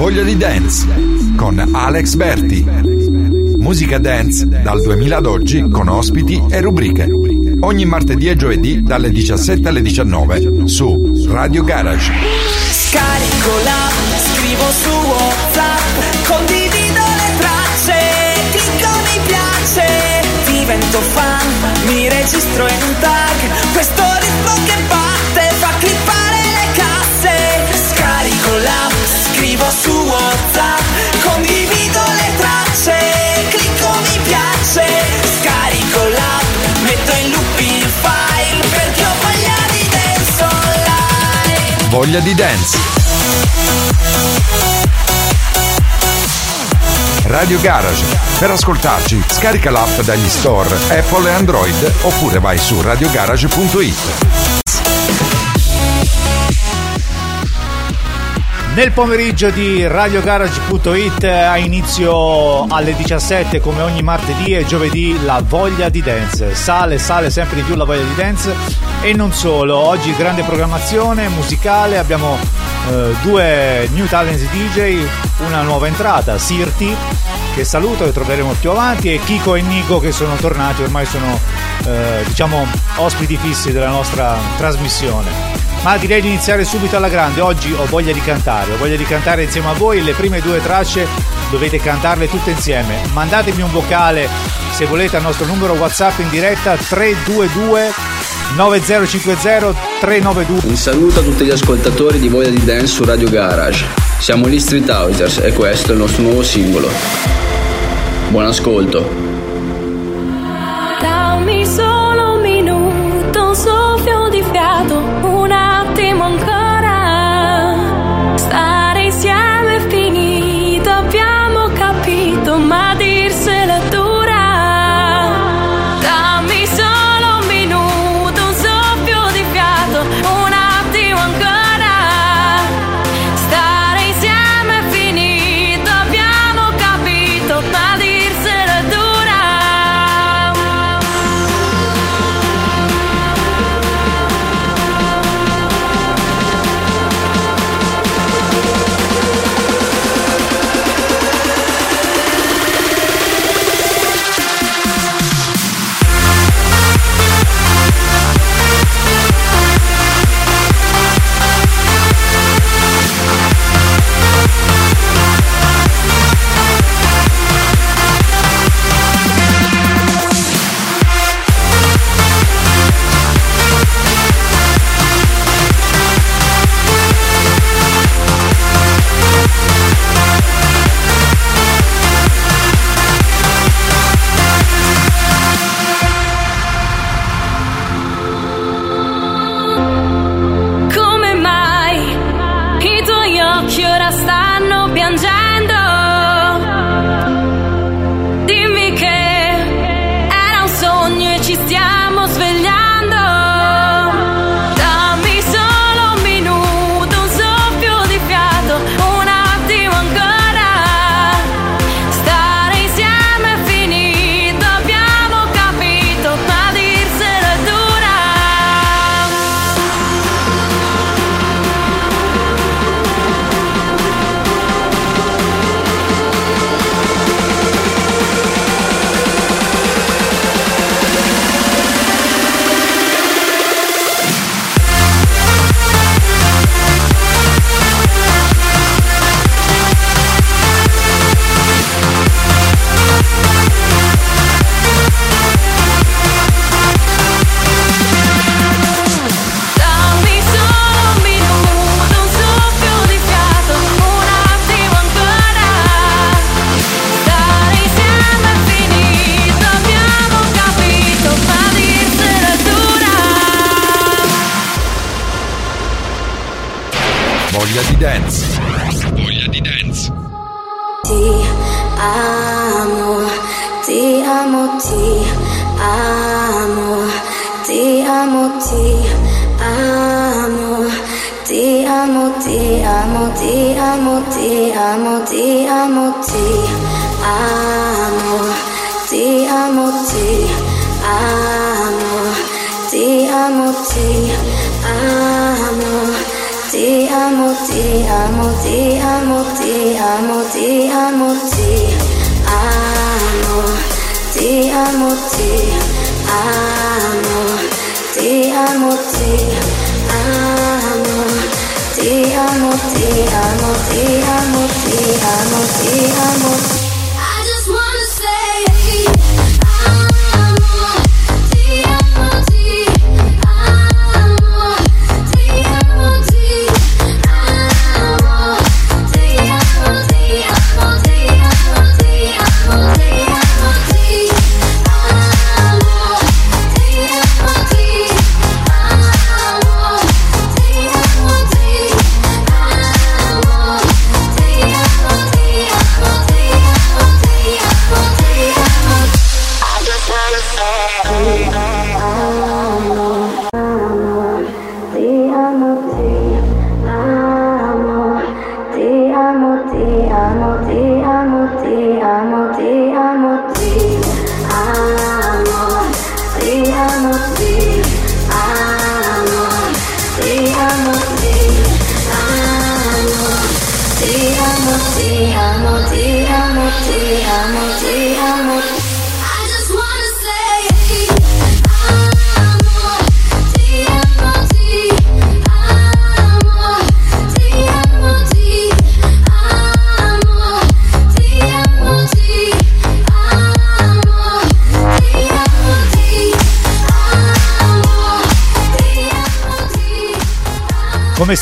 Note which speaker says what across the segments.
Speaker 1: Voglia di Dance con Alex Berti. Musica dance dal 2000 ad oggi con ospiti e rubriche. Ogni martedì e giovedì dalle 17 alle 19 su Radio Garage.
Speaker 2: Scarico la, scrivo su WhatsApp, condivido le tracce, clicco mi piace, divento fan, mi registro in tag, questo ritmo che fa Voglia di Dance.
Speaker 1: Radio Garage. Per ascoltarci, scarica l'app dagli store Apple e Android oppure vai su radiogarage.it.
Speaker 3: Nel pomeriggio di radiogarage.it a inizio alle 17 come ogni martedì e giovedì la voglia di dance. Sale, sale sempre di più la voglia di dance e non solo. Oggi grande programmazione musicale, abbiamo eh, due new talent DJ, una nuova entrata, Sirti che saluto e troveremo più avanti e Kiko e Nico che sono tornati, ormai sono eh, diciamo ospiti fissi della nostra trasmissione. Ma direi di iniziare subito alla grande. Oggi ho voglia di cantare, ho voglia di cantare insieme a voi. Le prime due tracce dovete cantarle tutte insieme. Mandatemi un vocale se volete al nostro numero WhatsApp in diretta 322 9050 392.
Speaker 4: Un saluto a tutti gli ascoltatori di Voglia di Dance su Radio Garage. Siamo gli Street Housers e questo è il nostro nuovo singolo. Buon ascolto.
Speaker 5: Dammi solo un minuto, un soffio di fiato, un attimo ancora.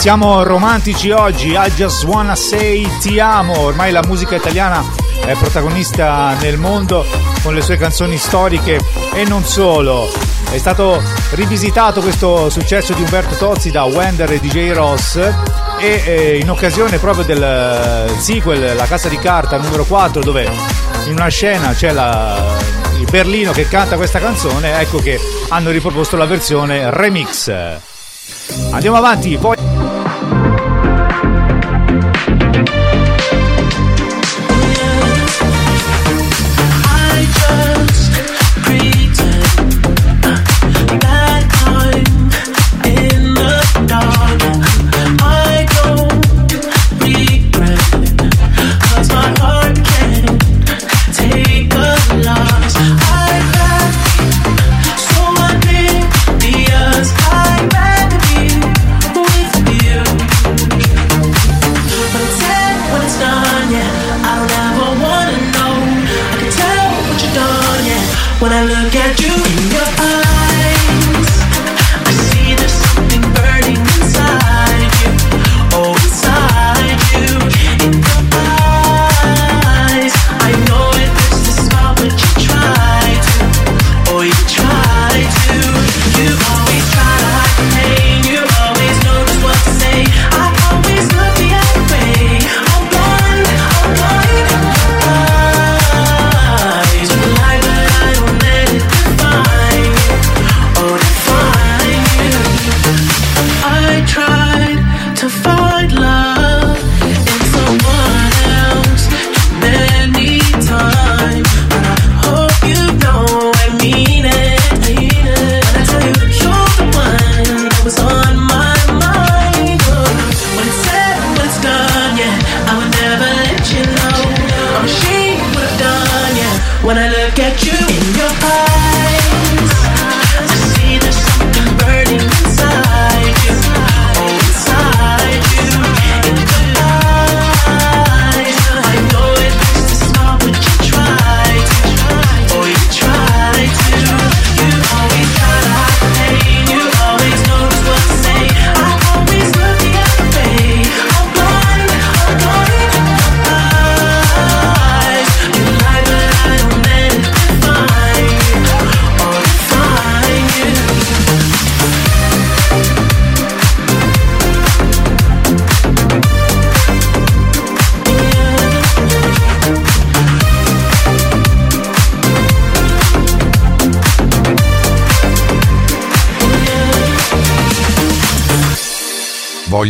Speaker 6: Siamo romantici oggi, I just wanna say ti amo, ormai la musica italiana è protagonista nel mondo con le sue canzoni storiche e non solo. È stato rivisitato questo successo di Umberto Tozzi da Wender e DJ Ross e eh, in occasione proprio del eh, sequel La Casa di Carta numero 4 dove in una scena c'è la, il Berlino che canta questa canzone, ecco che hanno riproposto la versione remix. Andiamo avanti, poi...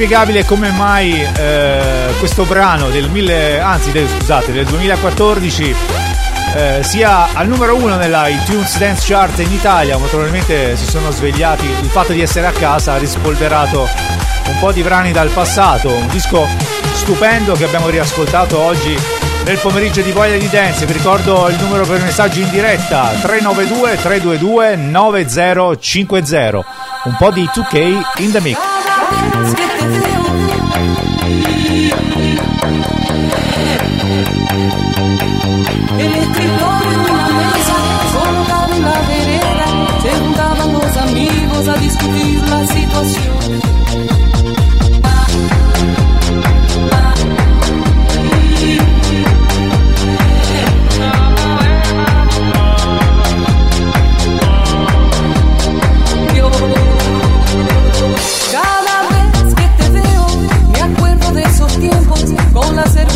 Speaker 3: Inspiegabile come mai eh, questo brano del, mille, anzi, del, scusate, del 2014 eh, sia al numero uno nella iTunes Dance Chart in Italia. Naturalmente si sono svegliati. Il fatto di essere a casa ha rispolverato un po' di brani dal passato. Un disco stupendo che abbiamo riascoltato oggi nel pomeriggio di Voglia di Dance. Vi ricordo il numero per messaggi in diretta 392 322 9050. Un po' di 2K in the mix.
Speaker 7: El escritor en una mesa, solo en la vereda, se juntaban los amigos a discutir la situación.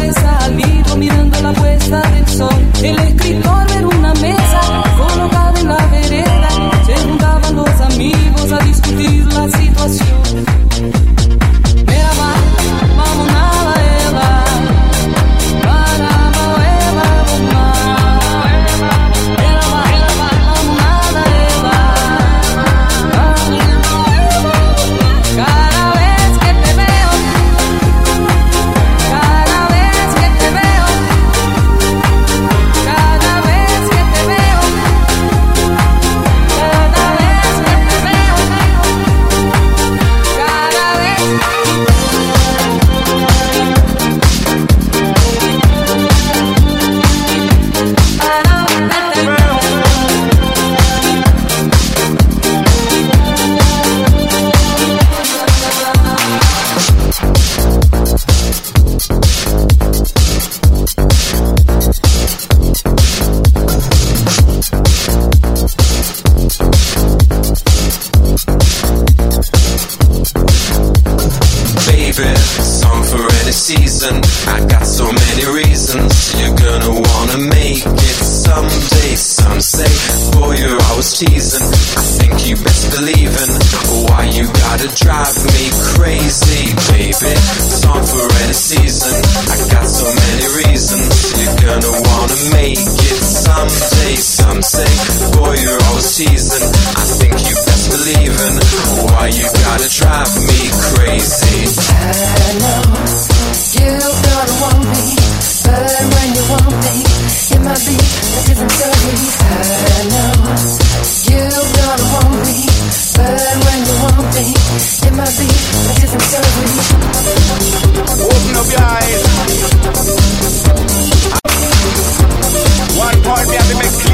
Speaker 7: cabeza al mirando la puesta del sol. El escritor era una mesa colocada en la vereda. Se juntaban los amigos a discutir la situación.
Speaker 8: to drive me crazy, baby. Song for any season. I
Speaker 9: got so many reasons. You're gonna wanna make it someday, some say. Boy, you're all season. I think you best believe in Why you gotta drive me crazy? I know you're gonna want me, but when you want me, it might be a different story. I know you. Open up your eyes. One part we have to make clear.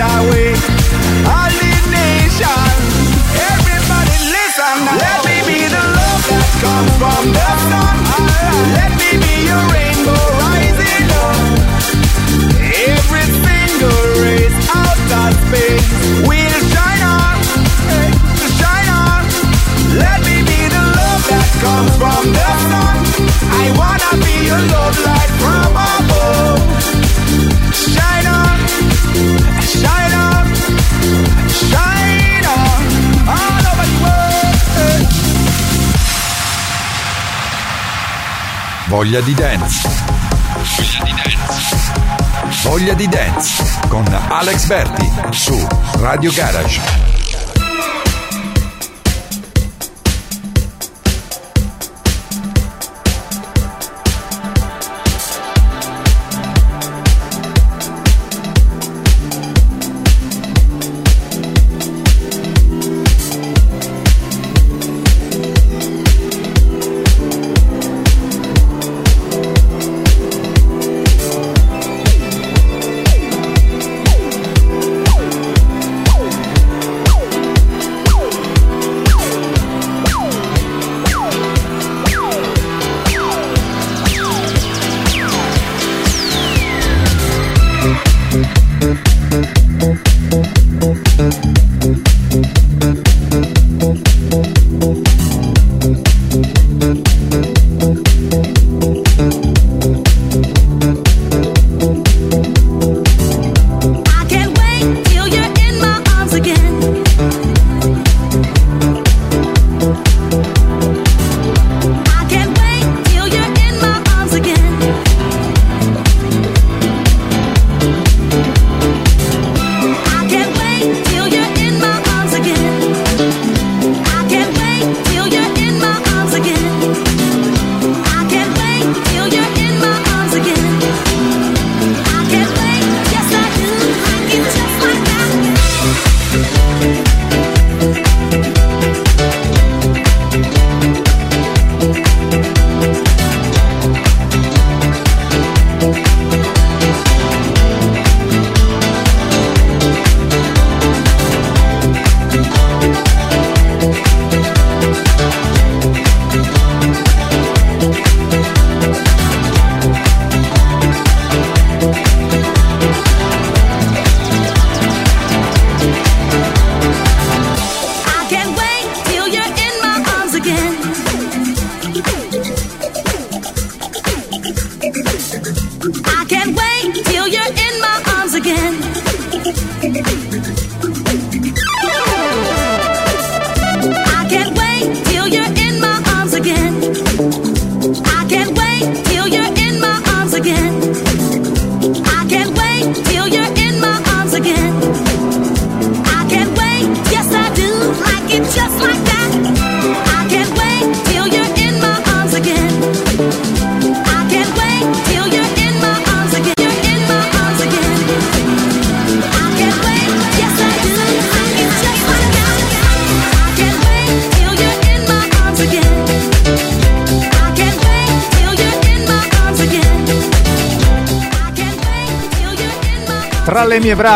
Speaker 9: All the nation, everybody listen. Let me be the love that comes from the sun. Let me be your rainbow rising up. Every single will shine on, shine on. Let me be the love that comes from the sun. I wanna be your love light Voglia di dance. Voglia di dance. Voglia di dance con Alex
Speaker 5: Berti su Radio Garage.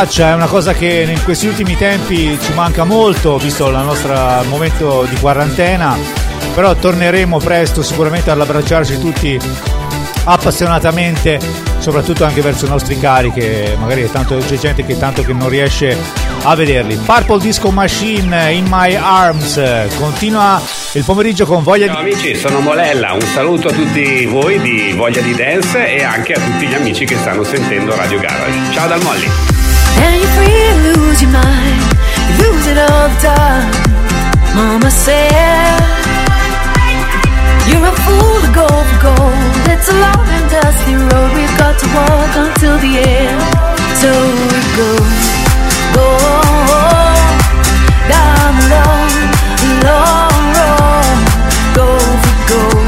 Speaker 5: Braccia è una cosa che in questi ultimi tempi ci manca molto, visto il nostro momento di quarantena, però torneremo presto sicuramente ad abbracciarci tutti appassionatamente, soprattutto anche verso i nostri cari, che magari tanto, c'è gente che tanto che non riesce a vederli. Purple Disco Machine in My Arms, continua il pomeriggio con voglia
Speaker 10: Ciao
Speaker 5: di...
Speaker 10: amici, sono Molella, un saluto a tutti voi di Voglia di Dance e anche a tutti gli amici che stanno sentendo Radio Garage. Ciao dal Molly!
Speaker 11: And you free to lose your mind, you lose it all the time. Mama said, You're a fool to go for gold. It's a long and dusty road we've got to walk until the end. So we go, go down the long, long road. Go for gold,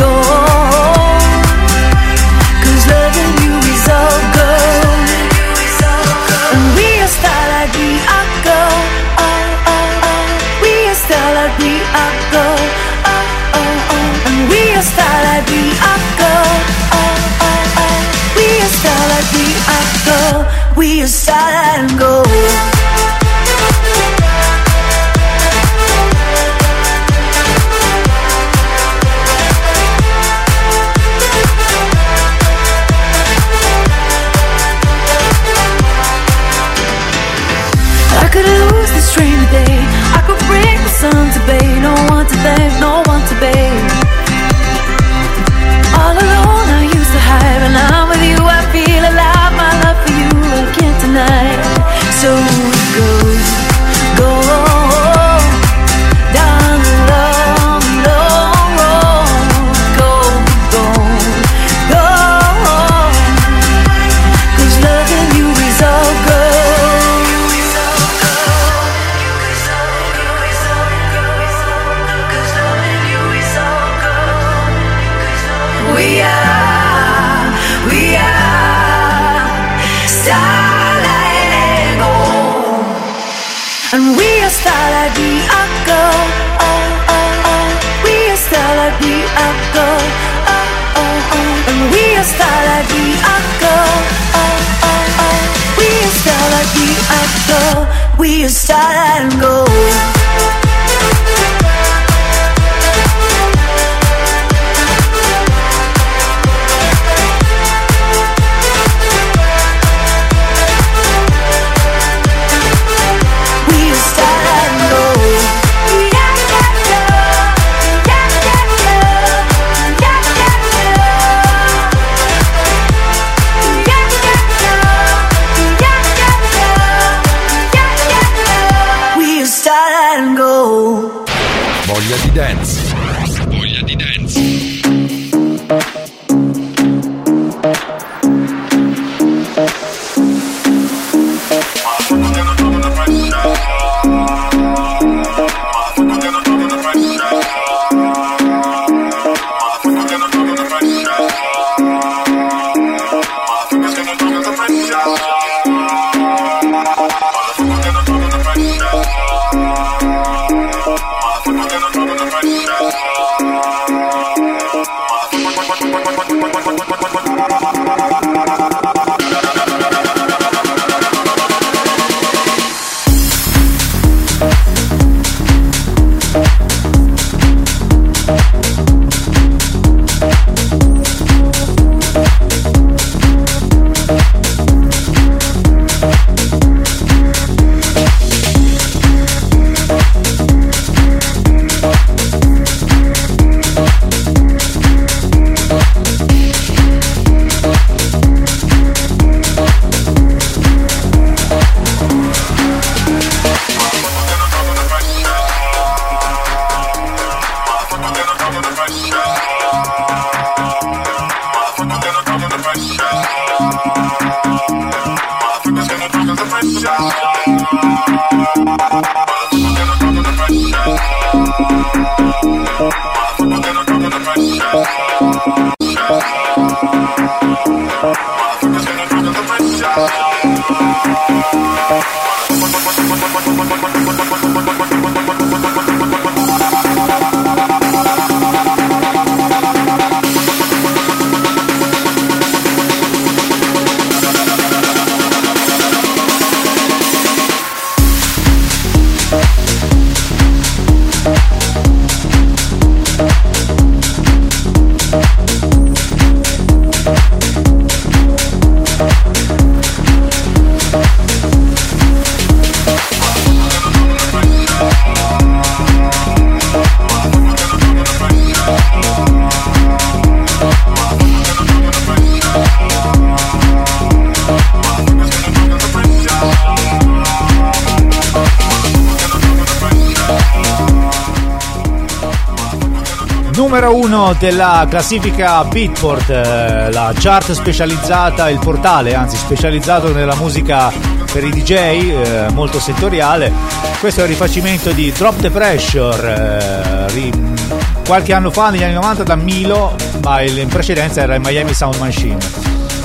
Speaker 11: go. Cause loving you is all we are gold. Oh, oh, oh, oh. And we are we are gold. Oh, oh, oh. We are we are gold. we are and go. don't want to thank no
Speaker 3: Numero uno della classifica Beatport, eh, la chart specializzata, il portale anzi specializzato nella musica per i DJ, eh, molto settoriale. Questo è il rifacimento di Drop the Pressure, eh, ri- qualche anno fa, negli anni 90, da Milo, ma in precedenza era il Miami Sound Machine.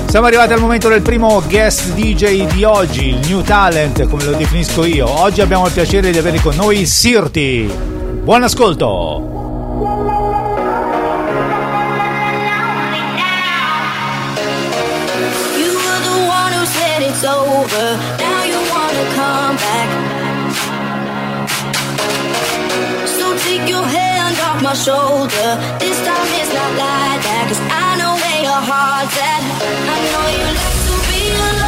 Speaker 3: Siamo arrivati al momento del primo guest DJ di oggi, il new talent, come lo definisco io. Oggi abbiamo il piacere di avere con noi Sirti. Buon ascolto!
Speaker 12: over. Now you wanna come back. So take your hand off my shoulder. This time it's not like that. Cause I know where your heart's at. I know you like to be alone.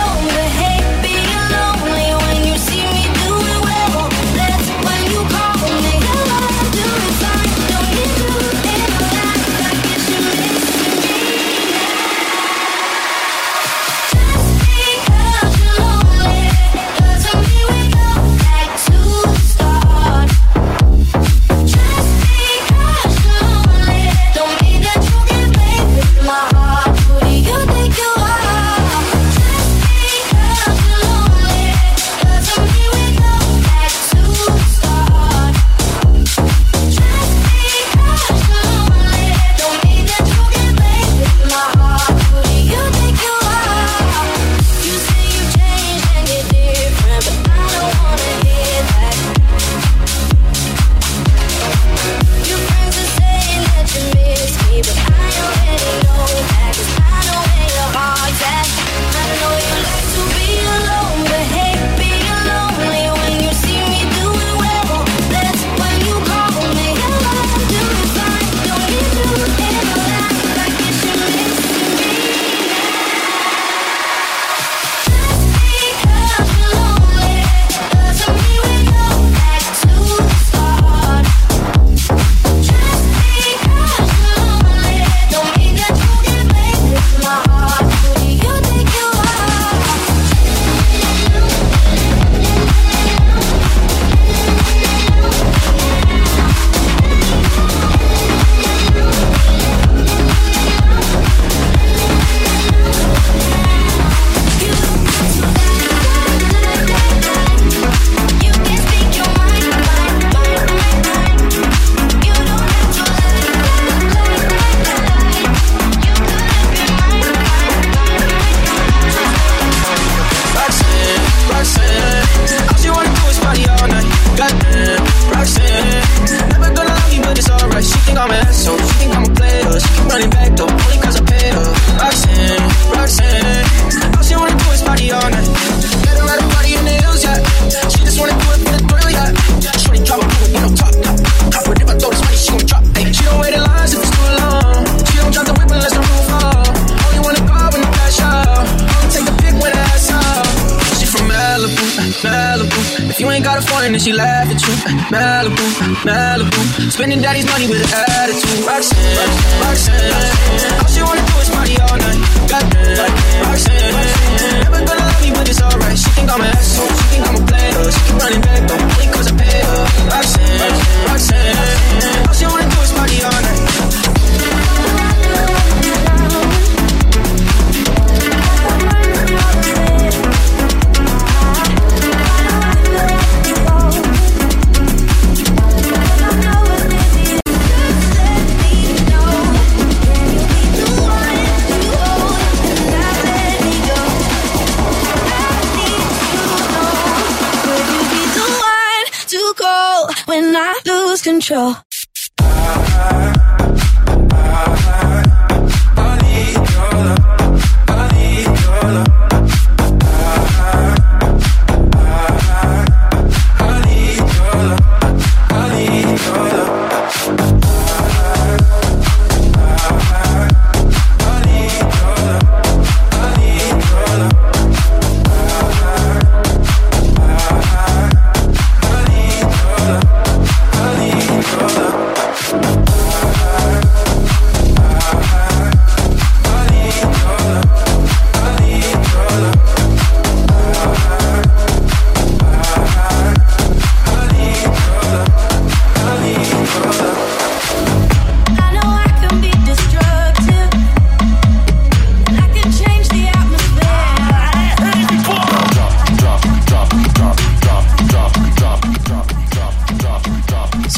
Speaker 13: Spending daddy's money with
Speaker 12: us.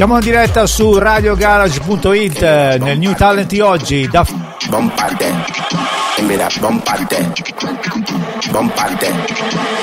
Speaker 3: Siamo in diretta su radiogarage.it nel New Talent di oggi da
Speaker 5: Bompante. E me da bompante. Bompante.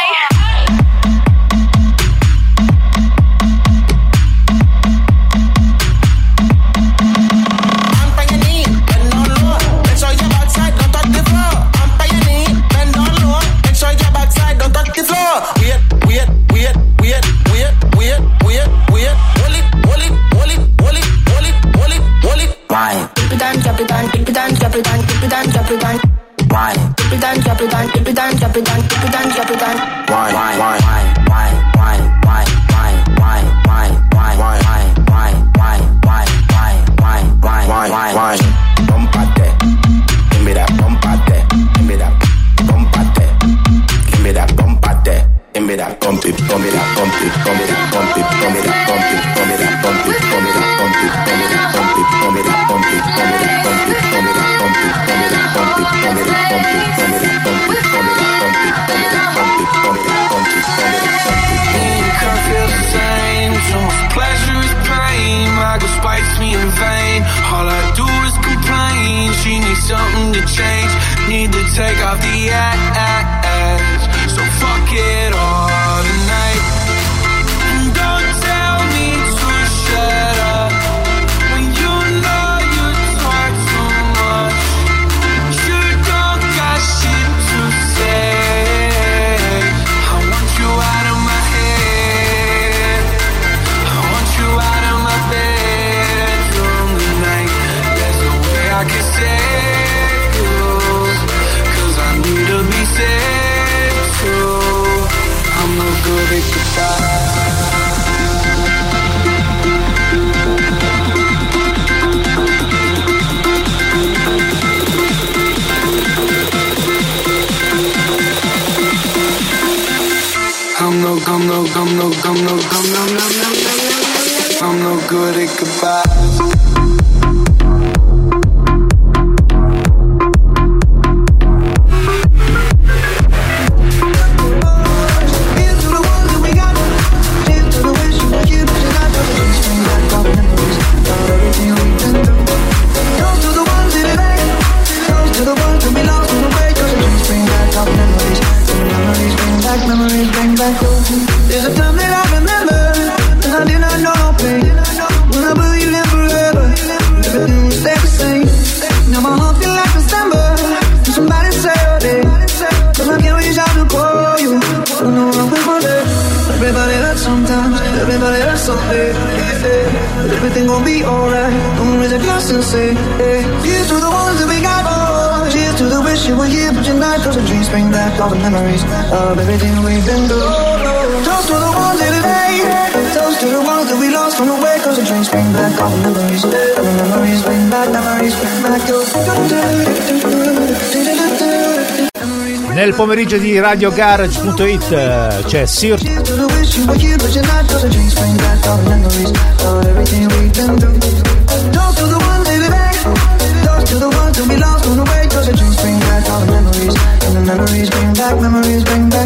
Speaker 3: Pomeriggio di radiogarage.it c'è Sir
Speaker 14: To the wish you were here, but you're not. Cause the dreams bring back all the memories of everything we've been through.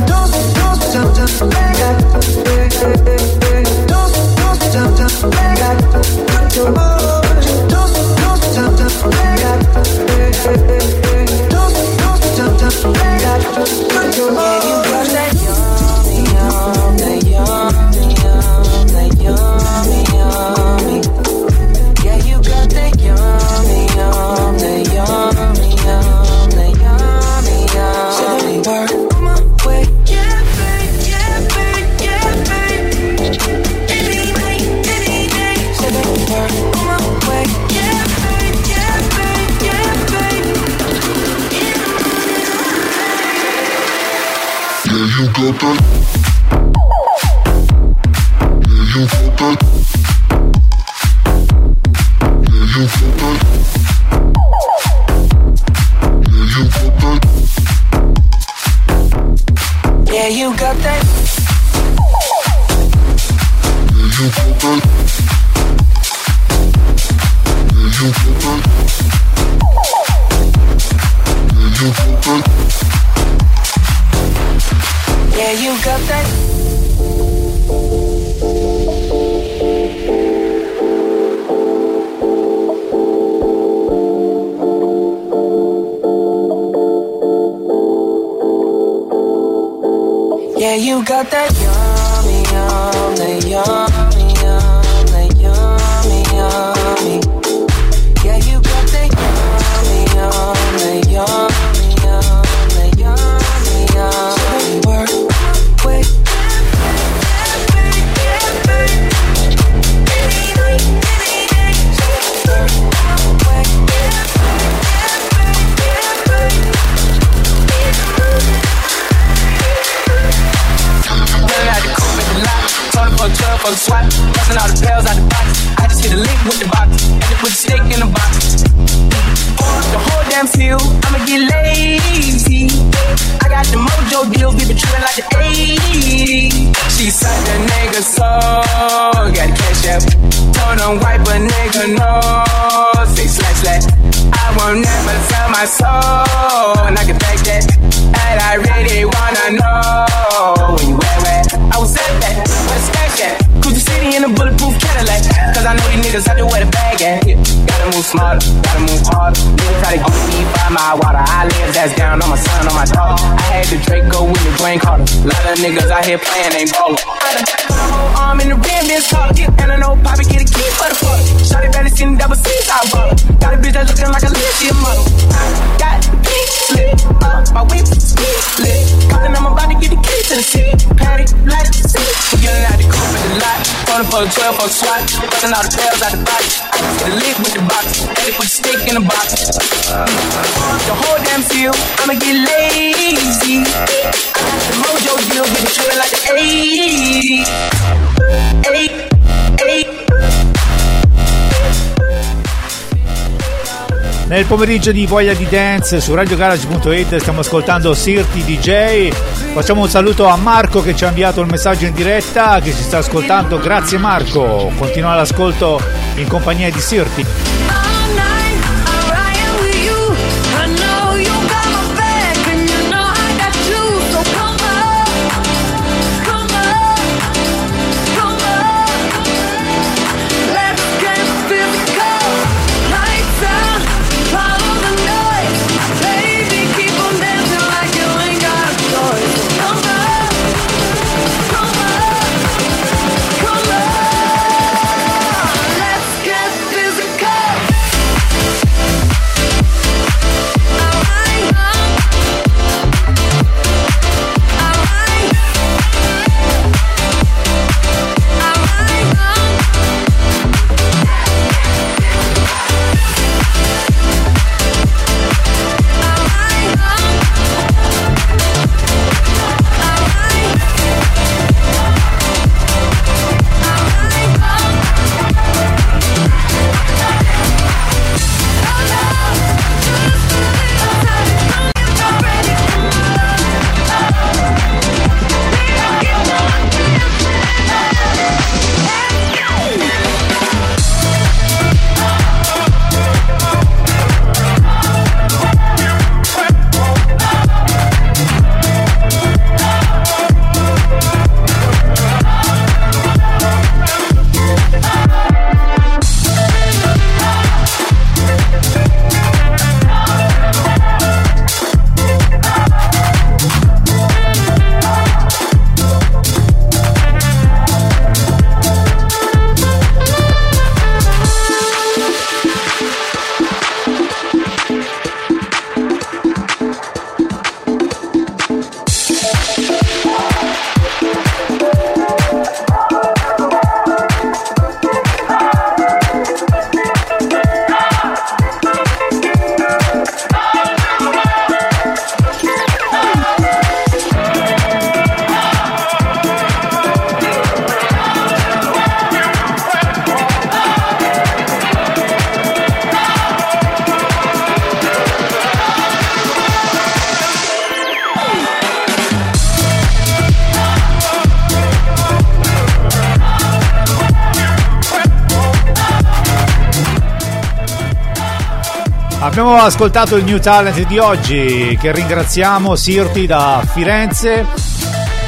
Speaker 14: Toast. Toast,
Speaker 15: Got
Speaker 2: you, got you, got.
Speaker 13: For a 12 for the swap. Busting all the bells out the box. I just hit a link with the box. And then put the stick in the box. The whole damn field, I'ma get lazy. I got the mojo deals. We been tripping like the 80s. She said the nigga so. Got cash app. Told him wipe a nigga nose. Say slash slash. I won't never sell my soul. And I can back that. And I really wanna know when you wear where I was at that, where stash at. Cruise the city in a bulletproof Cadillac. Cause I know these niggas out there where the bag at. Yeah. Gotta move smarter, gotta move harder. Niggas try to give me by my water. I live that's down on my son, on my dog. I had the Draco with the Dwayne Carter. Lot of niggas out here playing, ain't ballin'. I done put my whole arm in the rim, Vince Carter. And I know Poppy get a kid for the fuck. Shotty better seen double C's, I bought her. Got a bitch that looking like a little model. I got pink slip, uh, my whip split, lit. Calling, I'm about to get the key to the city. Patty, black, city. We getting out the coupe at the lot. Calling for a 12 for a swat. Busting all the bells out the just get a lick with the box. It put the stick in the box. The whole damn field, I'ma get lazy. I got the mojo deal, we been tripping like the 80s. Eight, eight.
Speaker 3: Nel pomeriggio di Voglia di Dance su radiogarage.it stiamo ascoltando Sirti DJ. Facciamo un saluto a Marco che ci ha inviato il messaggio in diretta, che ci sta ascoltando. Grazie Marco. Continua l'ascolto in compagnia di Sirti. Abbiamo ascoltato il new talent di oggi che ringraziamo Sirti da Firenze.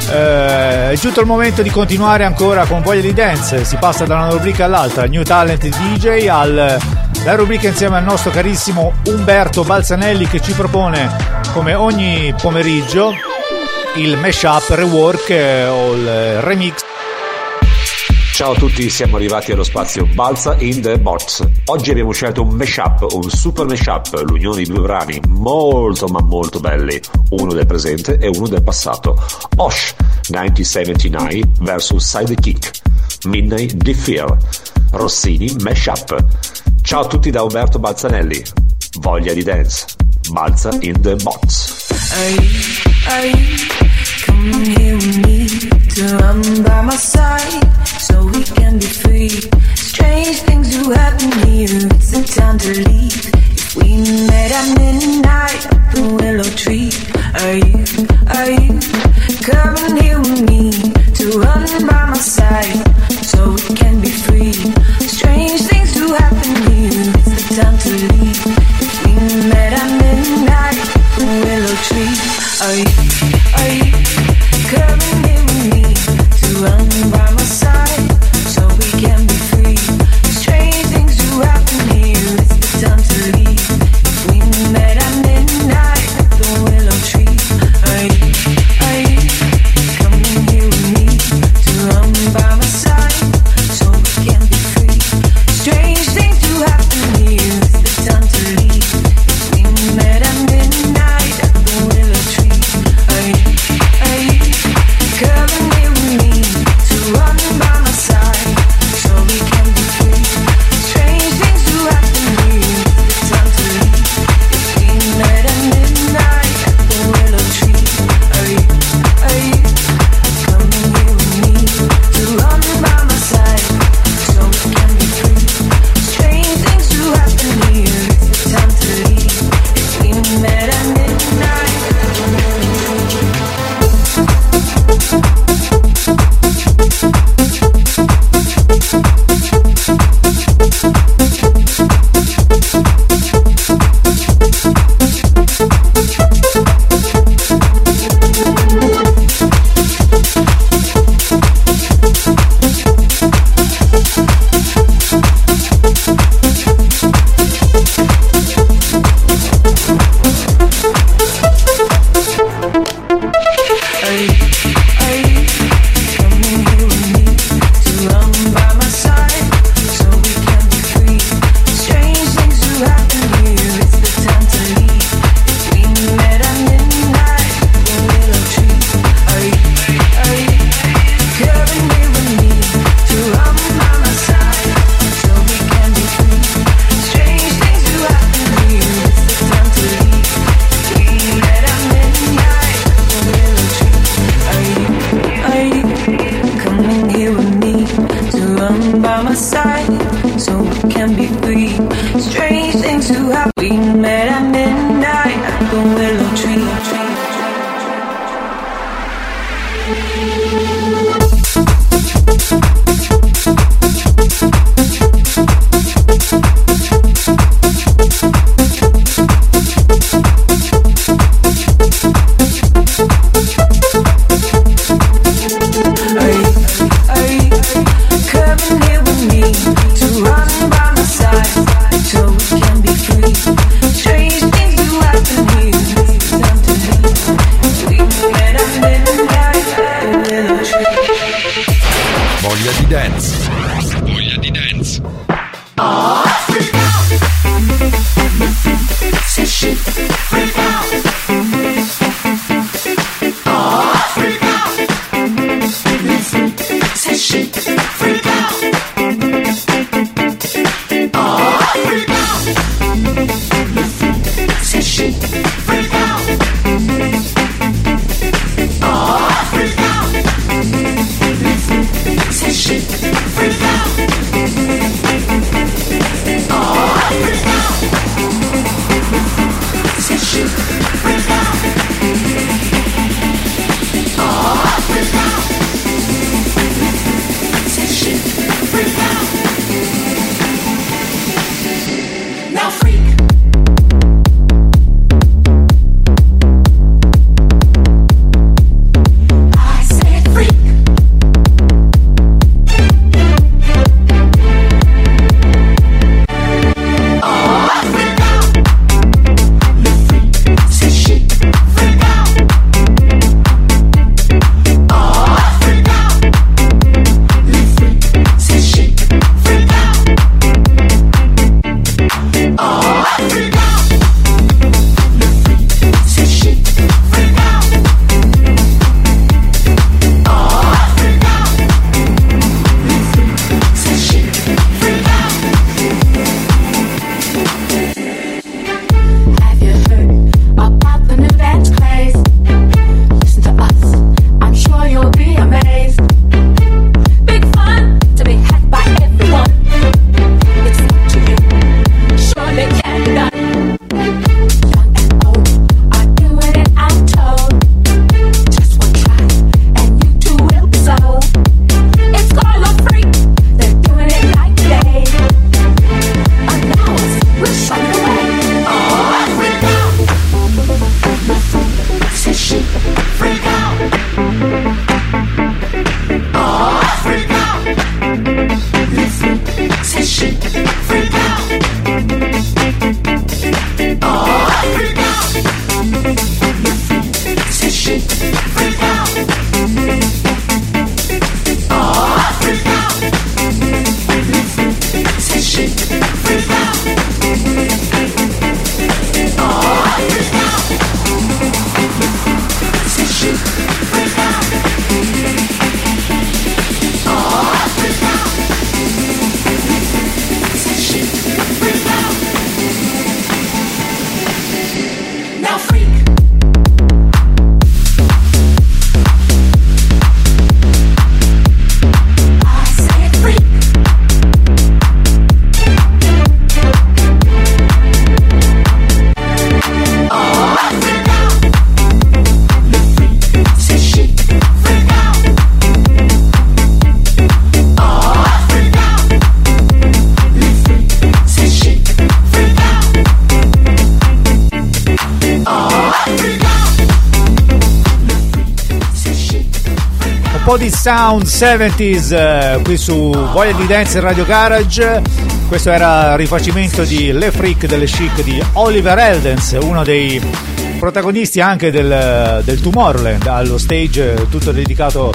Speaker 3: Eh, è giunto il momento di continuare ancora con Voglia di Dance, si passa da una rubrica all'altra, New Talent DJ al la rubrica insieme al nostro carissimo Umberto Balzanelli che ci propone come ogni pomeriggio il mashup, rework eh, o il remix
Speaker 16: Ciao a tutti, siamo arrivati allo spazio Balsa in the Box. Oggi abbiamo scelto un mashup, un super mashup, l'unione di due brani molto ma molto belli, uno del presente e uno del passato. Osh 1979 vs Sidekick, Midnight The Fear, Rossini Mashup. Ciao a tutti da Umberto Balzanelli, voglia di dance, Balsa in the Box.
Speaker 2: Are you, are you to run by my side so we can be free. Strange things do happen here. It's time to leave. If we met at midnight willow tree, are you, are you coming here with me to run by my side so we can be free? you and me to run by my side so we can be free. Strange things to happen.
Speaker 3: Di sound 70s eh, qui su Voglia di Dance Radio Garage. Questo era il rifacimento di Le Freak delle Chic di Oliver Eldens, uno dei protagonisti anche del, del Tomorrowland, allo stage eh, tutto dedicato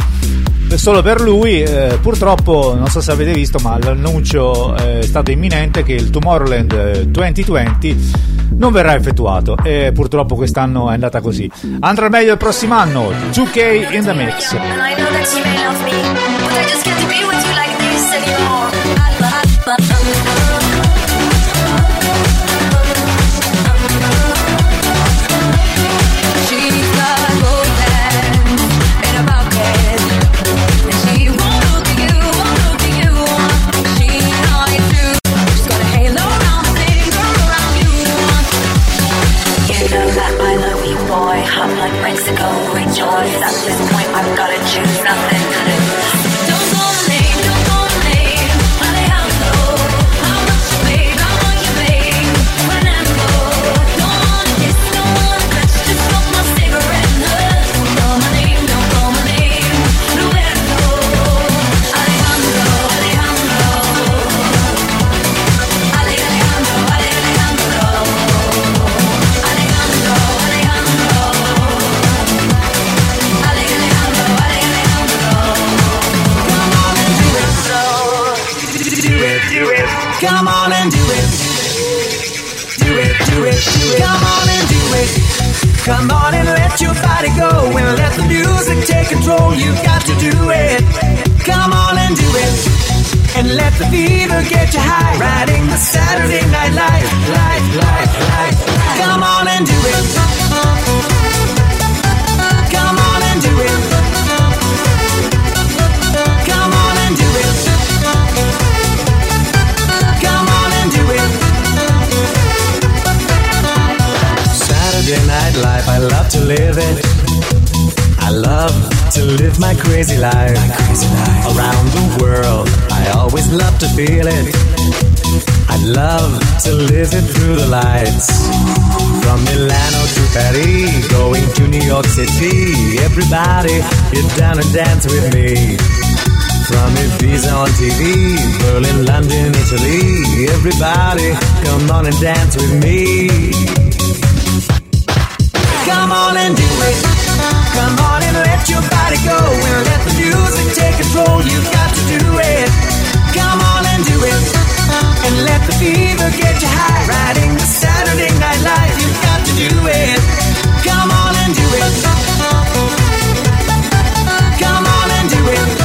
Speaker 3: solo per lui. Eh, purtroppo, non so se avete visto, ma l'annuncio eh, è stato imminente che il Tomorrowland eh, 2020 non verrà effettuato e purtroppo quest'anno è andata così. Andrà meglio il prossimo anno, 2K in the mix.
Speaker 2: Get you high. Riding the Saturday night life, life, life.
Speaker 17: Live my crazy life. Around the world, I always love to feel it. I love to live it through the lights. From Milano to Paris, going to New York City. Everybody, get down and dance with me. From Ibiza on TV, Berlin, London, Italy. Everybody, come on and dance with me.
Speaker 2: Come on and do it. Come on and let your body go and let the music take control. You got to do it. Come on and do it. And let the fever get you high. Riding the Saturday night life. You got to do it. Come on and do it. Come on and do it.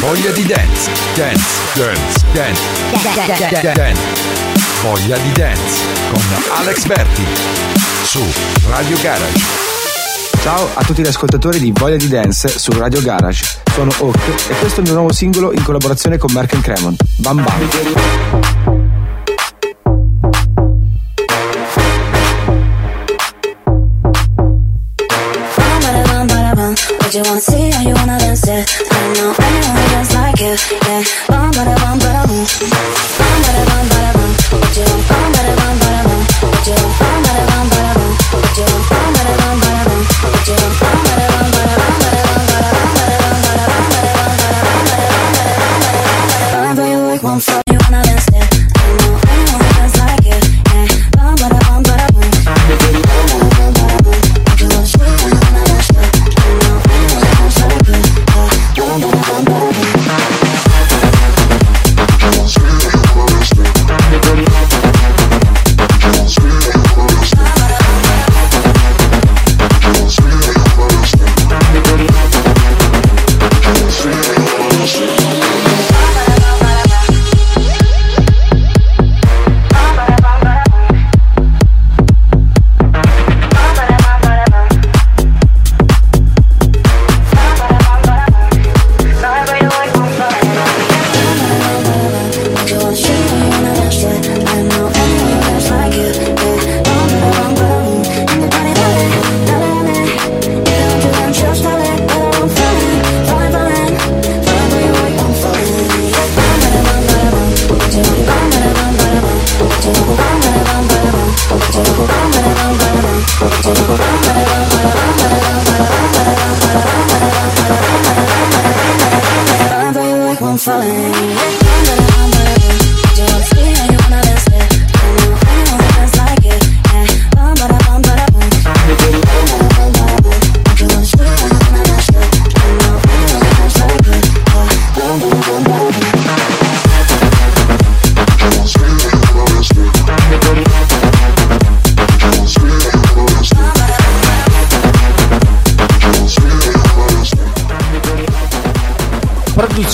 Speaker 1: Voglia di dance, dance, dance, dance, dance, dance. Voglia di dance con Alex Berti su Radio Garage.
Speaker 18: Ciao a tutti gli ascoltatori di Voglia di Dance su Radio Garage. Sono Oak e questo è il mio nuovo singolo in collaborazione con Mark Cremont. Bam Bam.
Speaker 19: You wanna see? How you wanna dance it? give.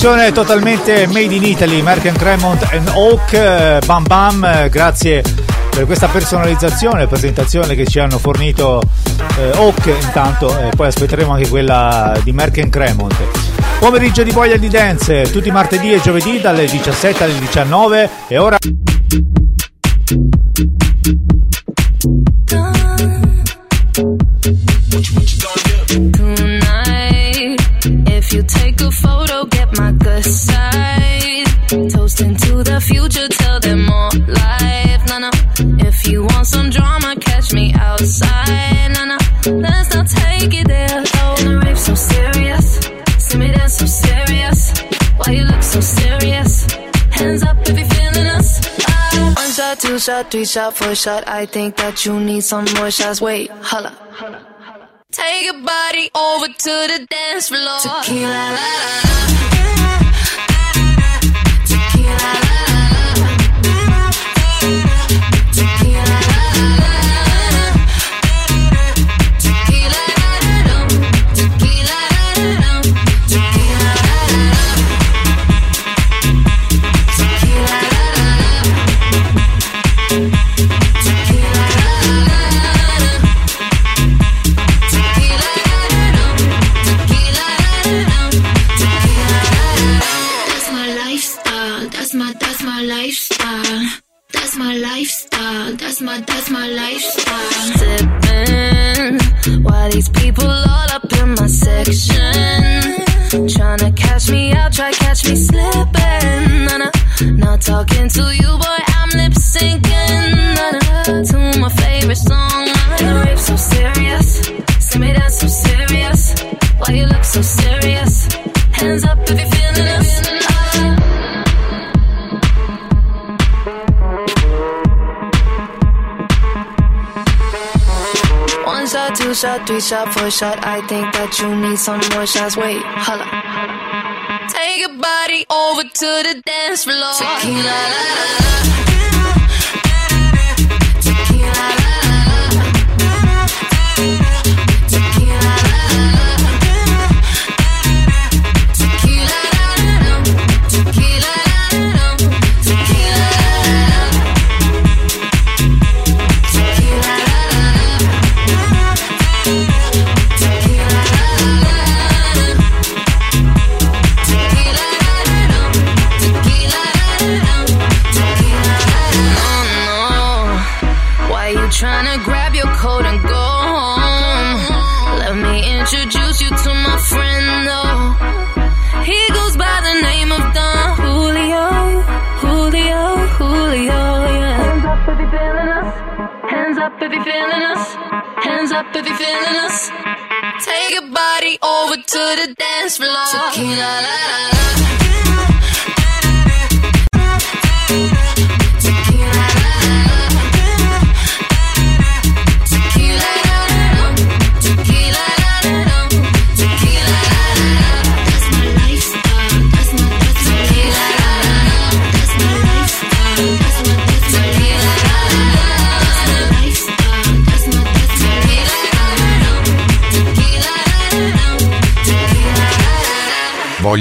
Speaker 3: Produzione totalmente made in Italy, American Cremont and Oak, eh, Bam Bam, eh, grazie per questa personalizzazione e presentazione che ci hanno fornito eh, Oak intanto e poi aspetteremo anche quella di Merck Cremont. Pomeriggio di voglia di dance, tutti martedì e giovedì dalle 17 alle 19 e ora...
Speaker 5: future, tell them more life. Nah, nah. If you want some drama, catch me outside. Nah, nah. Let's not take it there. Oh, the rave so serious. See me dance so serious. Why you look so serious? Hands up if you're feeling us. Ah. One shot, two shot, three shot, four shot. I think that you need some more shots. Wait, holla. Take your body over to the dance floor. Tequila, la, la, la.
Speaker 20: My
Speaker 5: section. Tryna catch me out, try catch me slipping. Nah, nah. Not talking to you, boy, I'm lip syncing. Nah, nah. To my favorite song. The rave so serious. See me dance so serious. Why you look so serious? Two shot, three shot, four shot. I think that you need some more shots. Wait, holla. Take your body over to the dance floor. Tequila, la, la, la.
Speaker 21: to the dance floor. Tequila, la, la, la.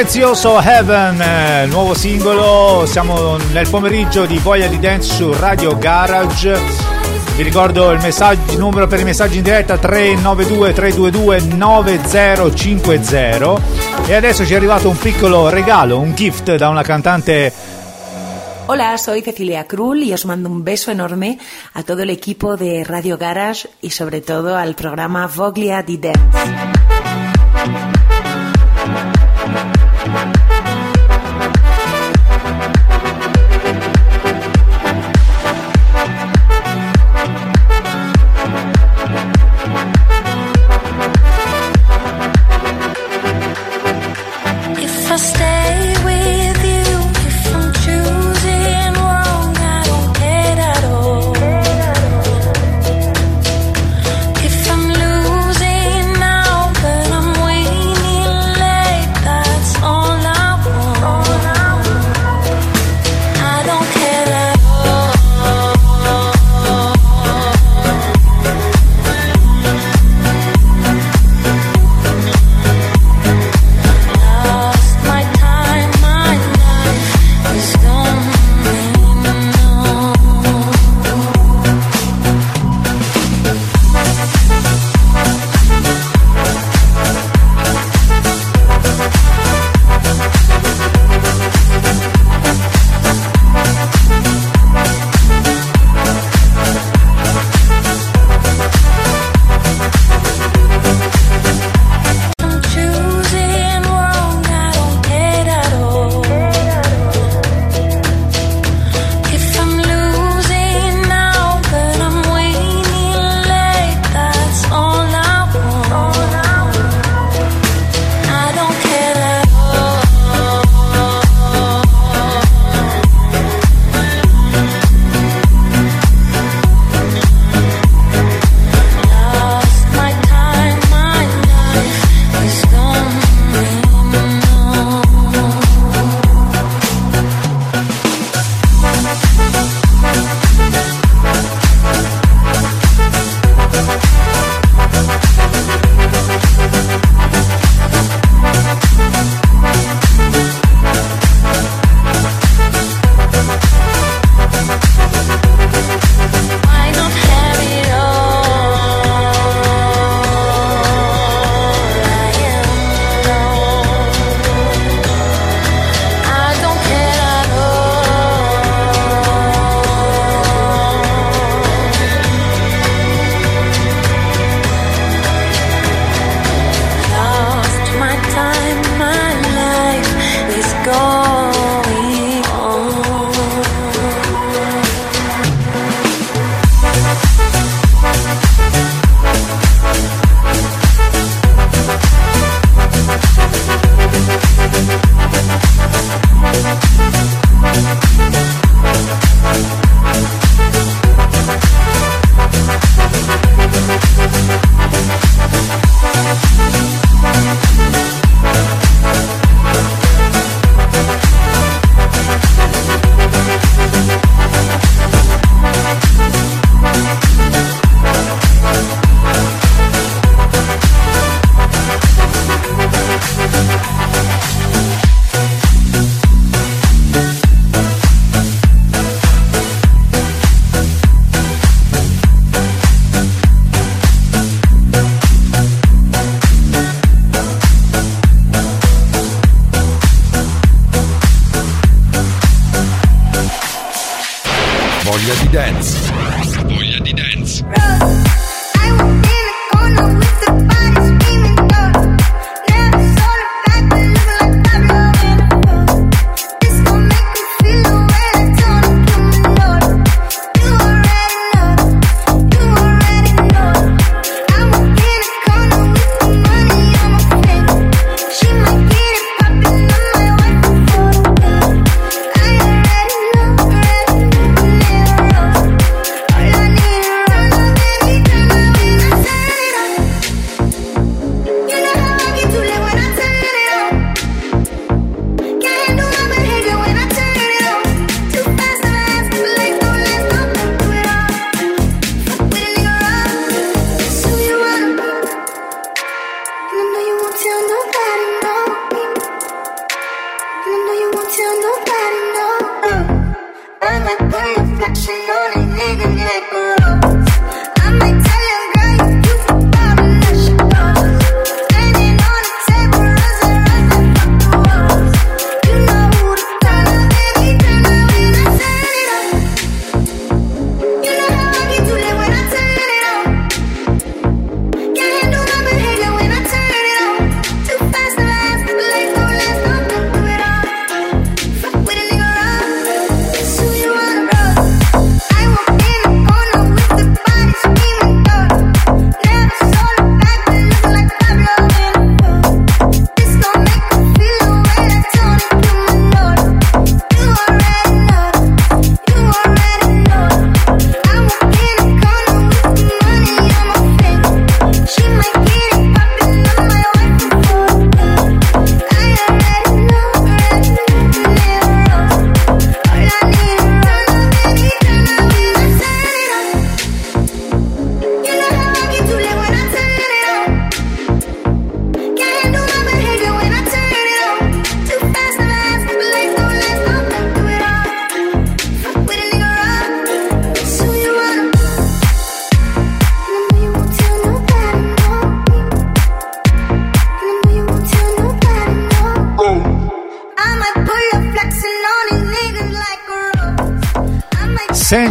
Speaker 3: Prezioso Heaven, eh, nuovo singolo, siamo nel pomeriggio di Voglia di Dance su Radio Garage. Vi ricordo il, messaggio, il numero per i messaggi in diretta 392 322 9050 e adesso ci è arrivato un piccolo regalo, un gift da una cantante
Speaker 5: Hola, soy Cecilia Krull y os mando un beso enorme a todo el equipo de Radio Garage y sobre todo al programa Voglia di Dance.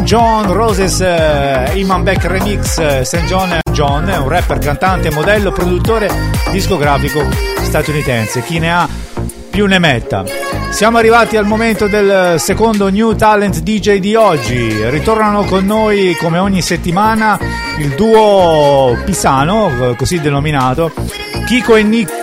Speaker 3: John Roses eh, Iman Beck Remix eh, St. John John è un rapper, cantante, modello, produttore discografico statunitense. Chi ne ha più ne metta. Siamo arrivati al momento del secondo New Talent DJ di oggi. Ritornano con noi come ogni settimana il duo pisano, eh, così denominato, Kiko e Nick.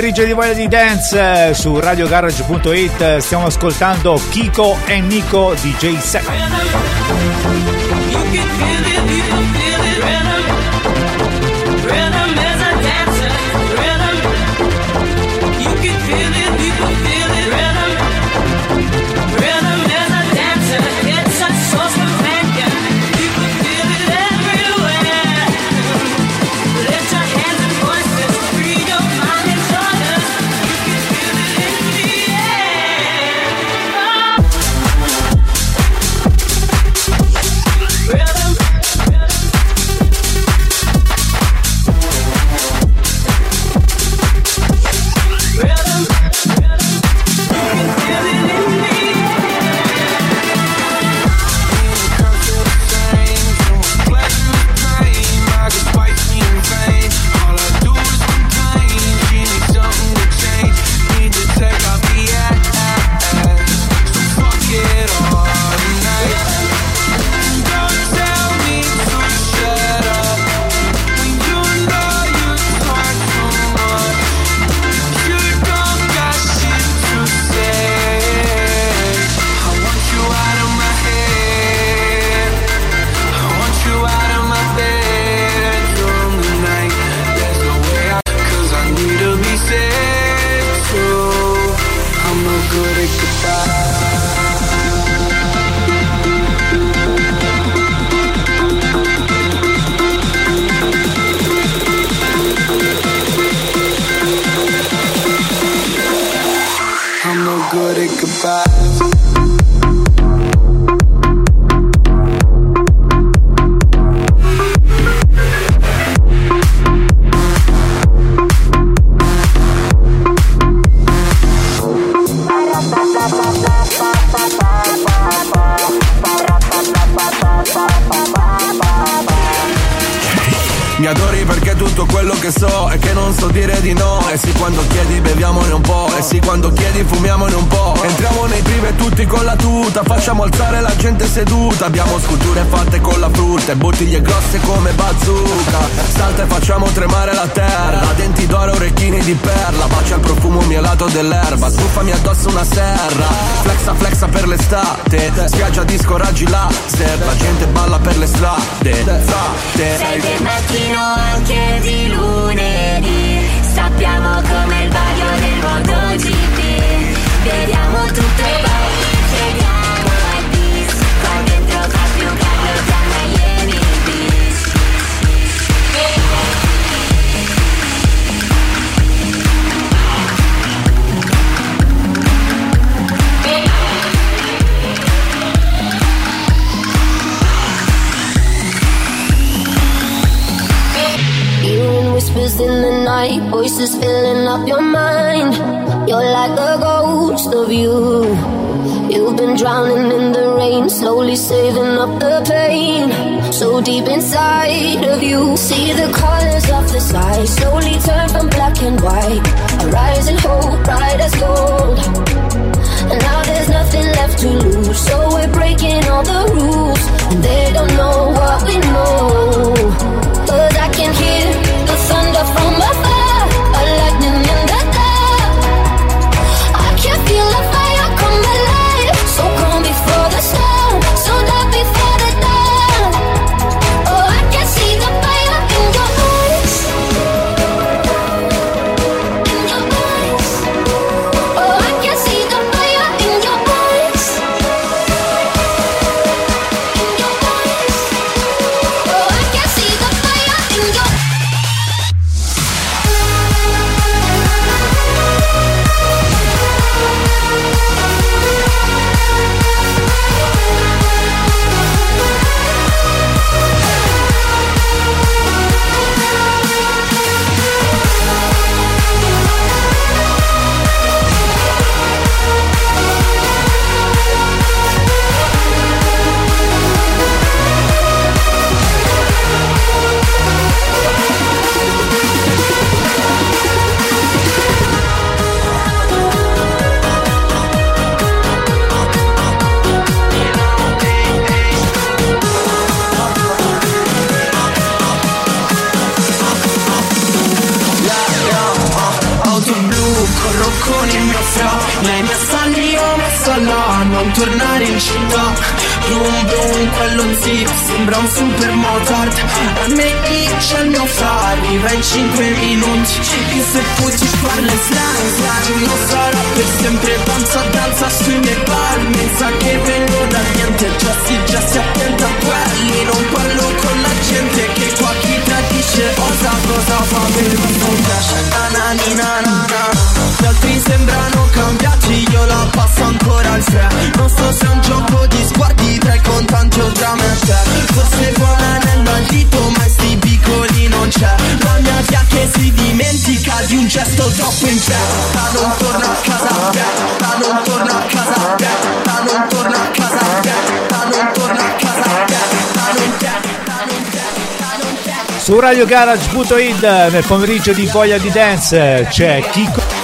Speaker 3: Pomeriggio di Voglia di Dance eh, su radiogarage.it eh, stiamo ascoltando Kiko e Nico DJ set.
Speaker 22: Rhythm is a dancer. Rhythm. You can feel it. People feel it.
Speaker 23: Seduta Abbiamo sculture fatte con la frutta E bottiglie grosse come bazooka. Salta e facciamo tremare la terra Denti d'oro, orecchini di perla. Bacia il profumo mielato dell'erba Sbuffami addosso una serra. Flexa flexa per l'estate Spiaggia disco raggi laser La gente balla per le strade Frate
Speaker 24: Sei del mattino anche di lunedì. Sappiamo come il vaglio del mondo GP Vediamo tutto e
Speaker 12: Whispers in the night, voices filling up your mind. You're like a ghost of you. You've been drowning in the rain, slowly saving up the pain. So deep inside of you, see the colors of the sky slowly turn from black and white. A rising hope, bright as gold. And now there's nothing left to lose, so we're breaking all the rules. And they don't know what we know.
Speaker 25: Brum brum, quello zip sembra un supermotard A me c'è il mio fra, arriva in 5 minuti. E se puoi farle slang, slang Non sarà per sempre. Danza, danza sui miei palmi Sa che vengo da niente, già si, già si attenta a quelli Non parlo con la gente che qua chi tradisce Osa cosa fa per un cash Na na Gli altri sembrano cambiati, io la passo fre Non so se è un gioco di sguardi tra il contante o tra me e Forse con l'anello al ma sti piccoli non c'è La mia che si dimentica di un gesto troppo in fretta Non torna a casa fretta, non torna a casa fretta Non torna a casa fretta, non torna a casa fretta Non
Speaker 12: Su radiogarage.it nel pomeriggio di Voglia di Dance c'è Kiko.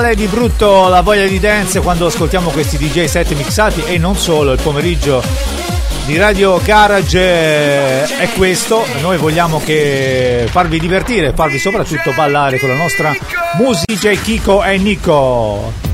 Speaker 21: sale di brutto la voglia di dance quando ascoltiamo questi DJ set mixati e non solo, il pomeriggio di Radio Garage è questo, noi vogliamo farvi divertire, farvi soprattutto ballare con la nostra musica Kiko e Nico.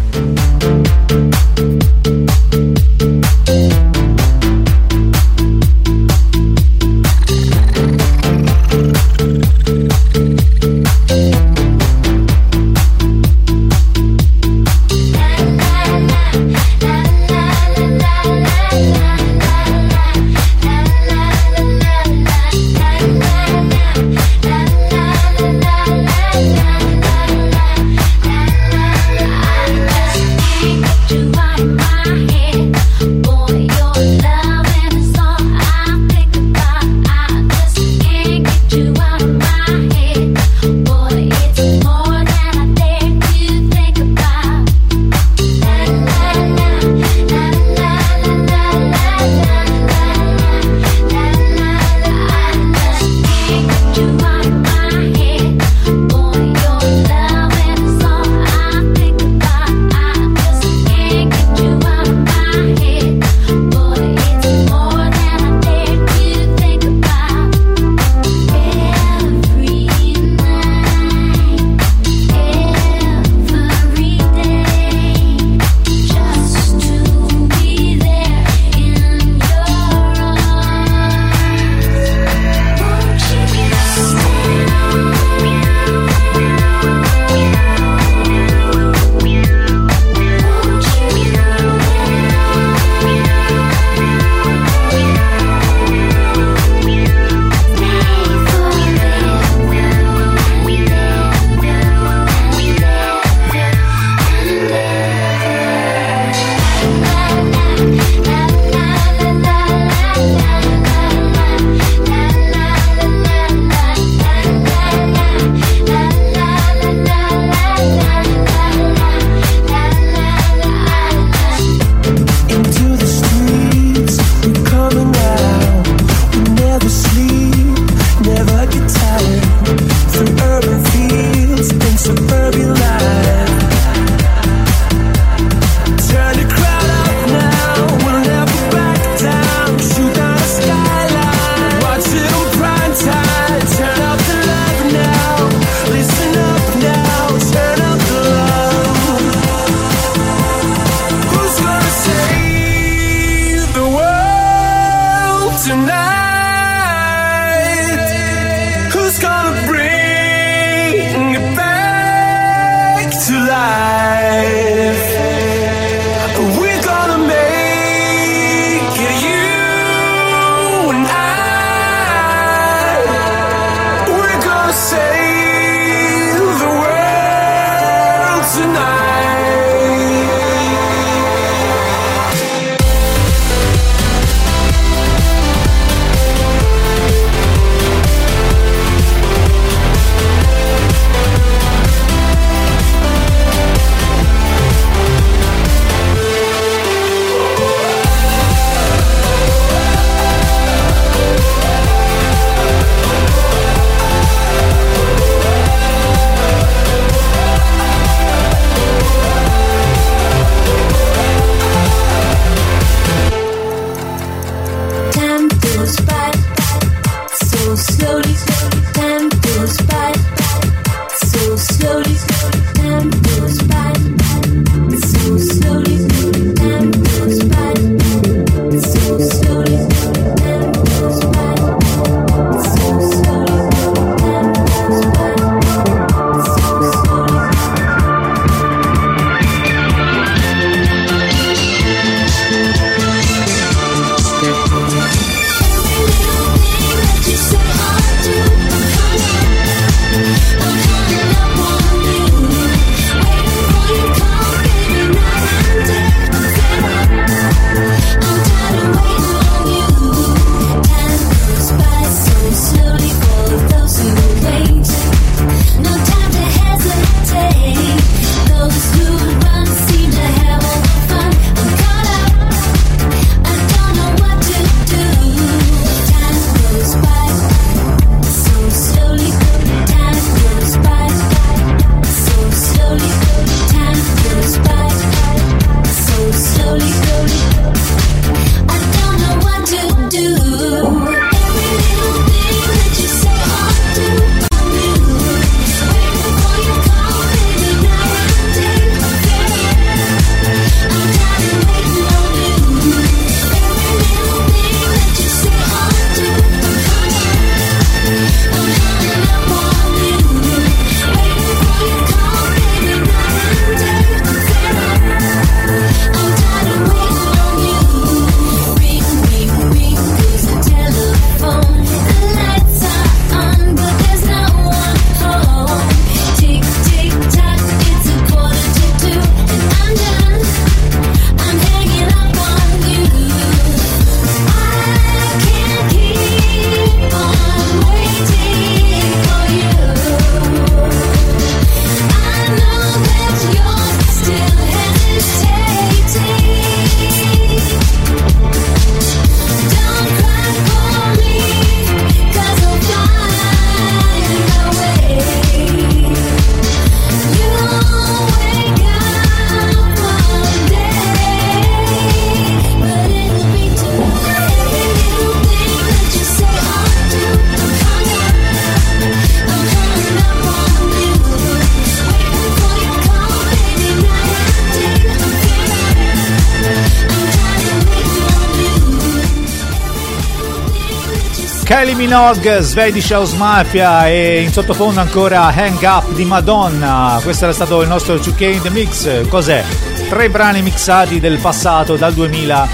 Speaker 26: Kylie Minogue, Swedish House Mafia e in sottofondo ancora Hang Up di Madonna. Questo era stato il nostro 2K in the Mix. Cos'è? Tre brani mixati del passato dal 2000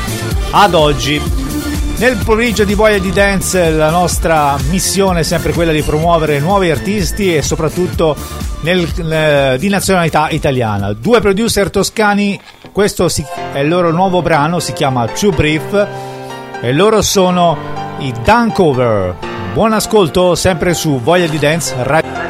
Speaker 26: ad oggi. Nel pomeriggio di Voyage di Dance la nostra missione è sempre quella di promuovere nuovi artisti e soprattutto nel, eh, di nazionalità italiana. Due producer toscani, questo si, è il loro nuovo brano, si chiama Too Brief e loro sono i Dunkover. Buon ascolto sempre su Voglia di Dance Radio.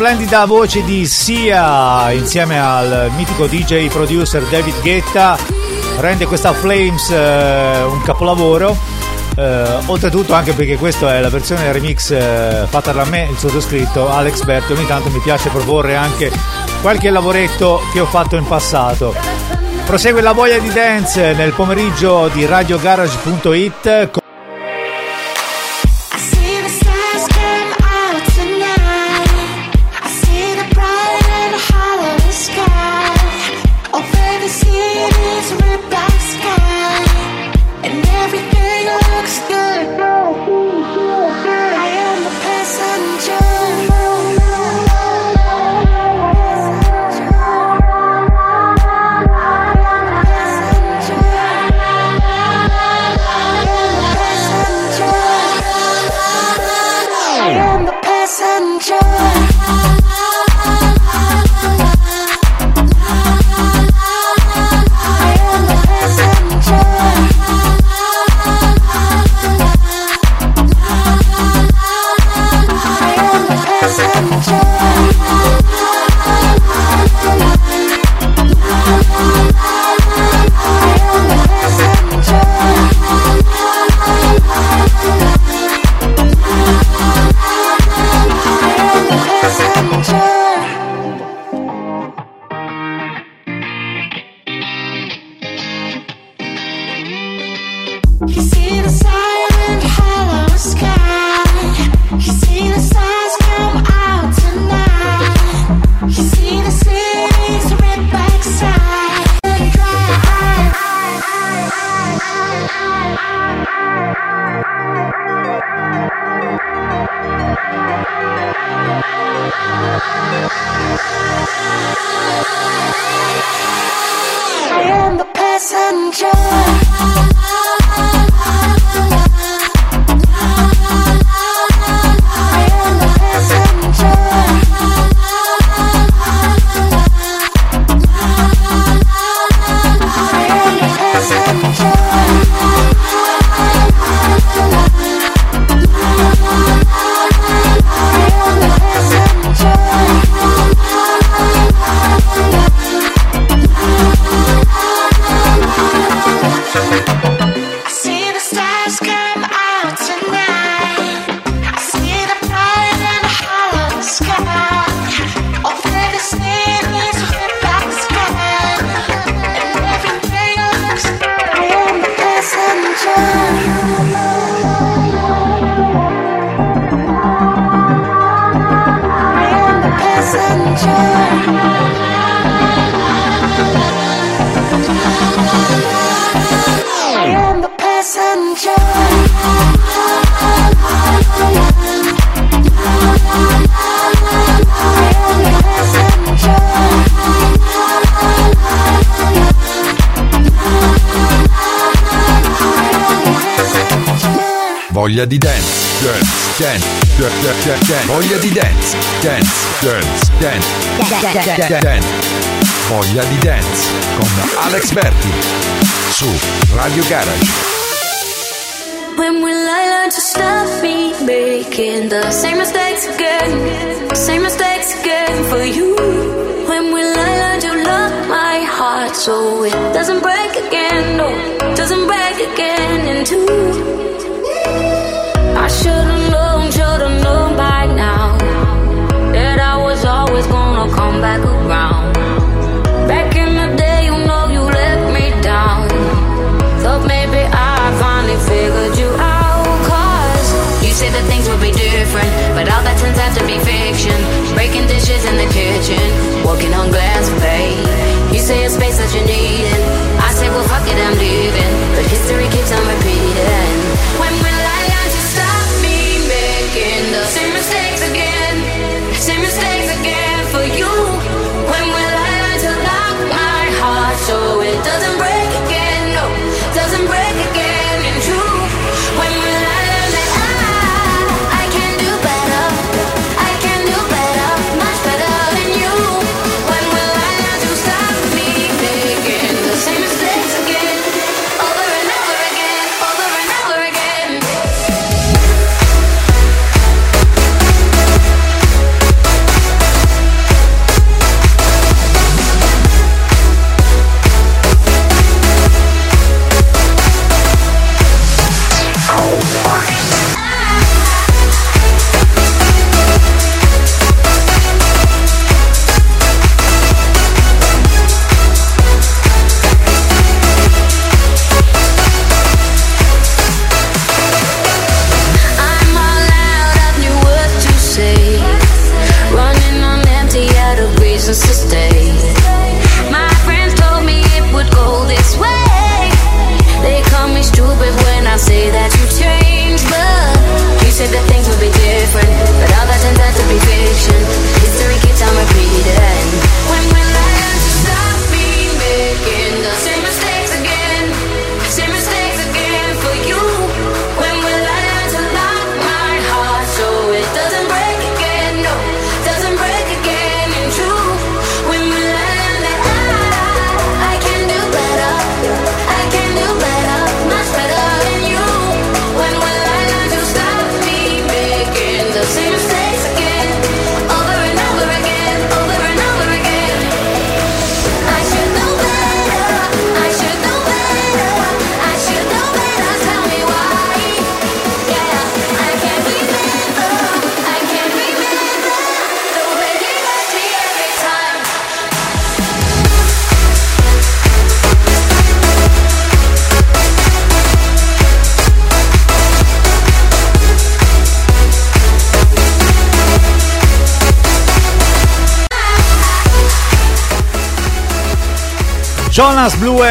Speaker 3: splendida voce di Sia insieme al mitico DJ producer David Guetta rende questa Flames eh, un capolavoro. Eh, oltretutto anche perché questa è la versione remix eh, fatta da me, il sottoscritto Alex Berti. Ogni tanto mi piace proporre anche qualche lavoretto che ho fatto in passato. Prosegue la voglia di dance nel pomeriggio di radiogarage.it. Con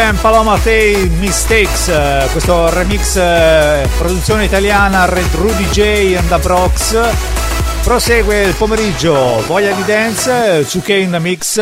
Speaker 22: Ken Paloma Tay Mistakes, eh, questo remix eh, produzione italiana Red Rudy J and the Brox. Prosegue il pomeriggio, voglia di dance, Tsuke eh, in the mix.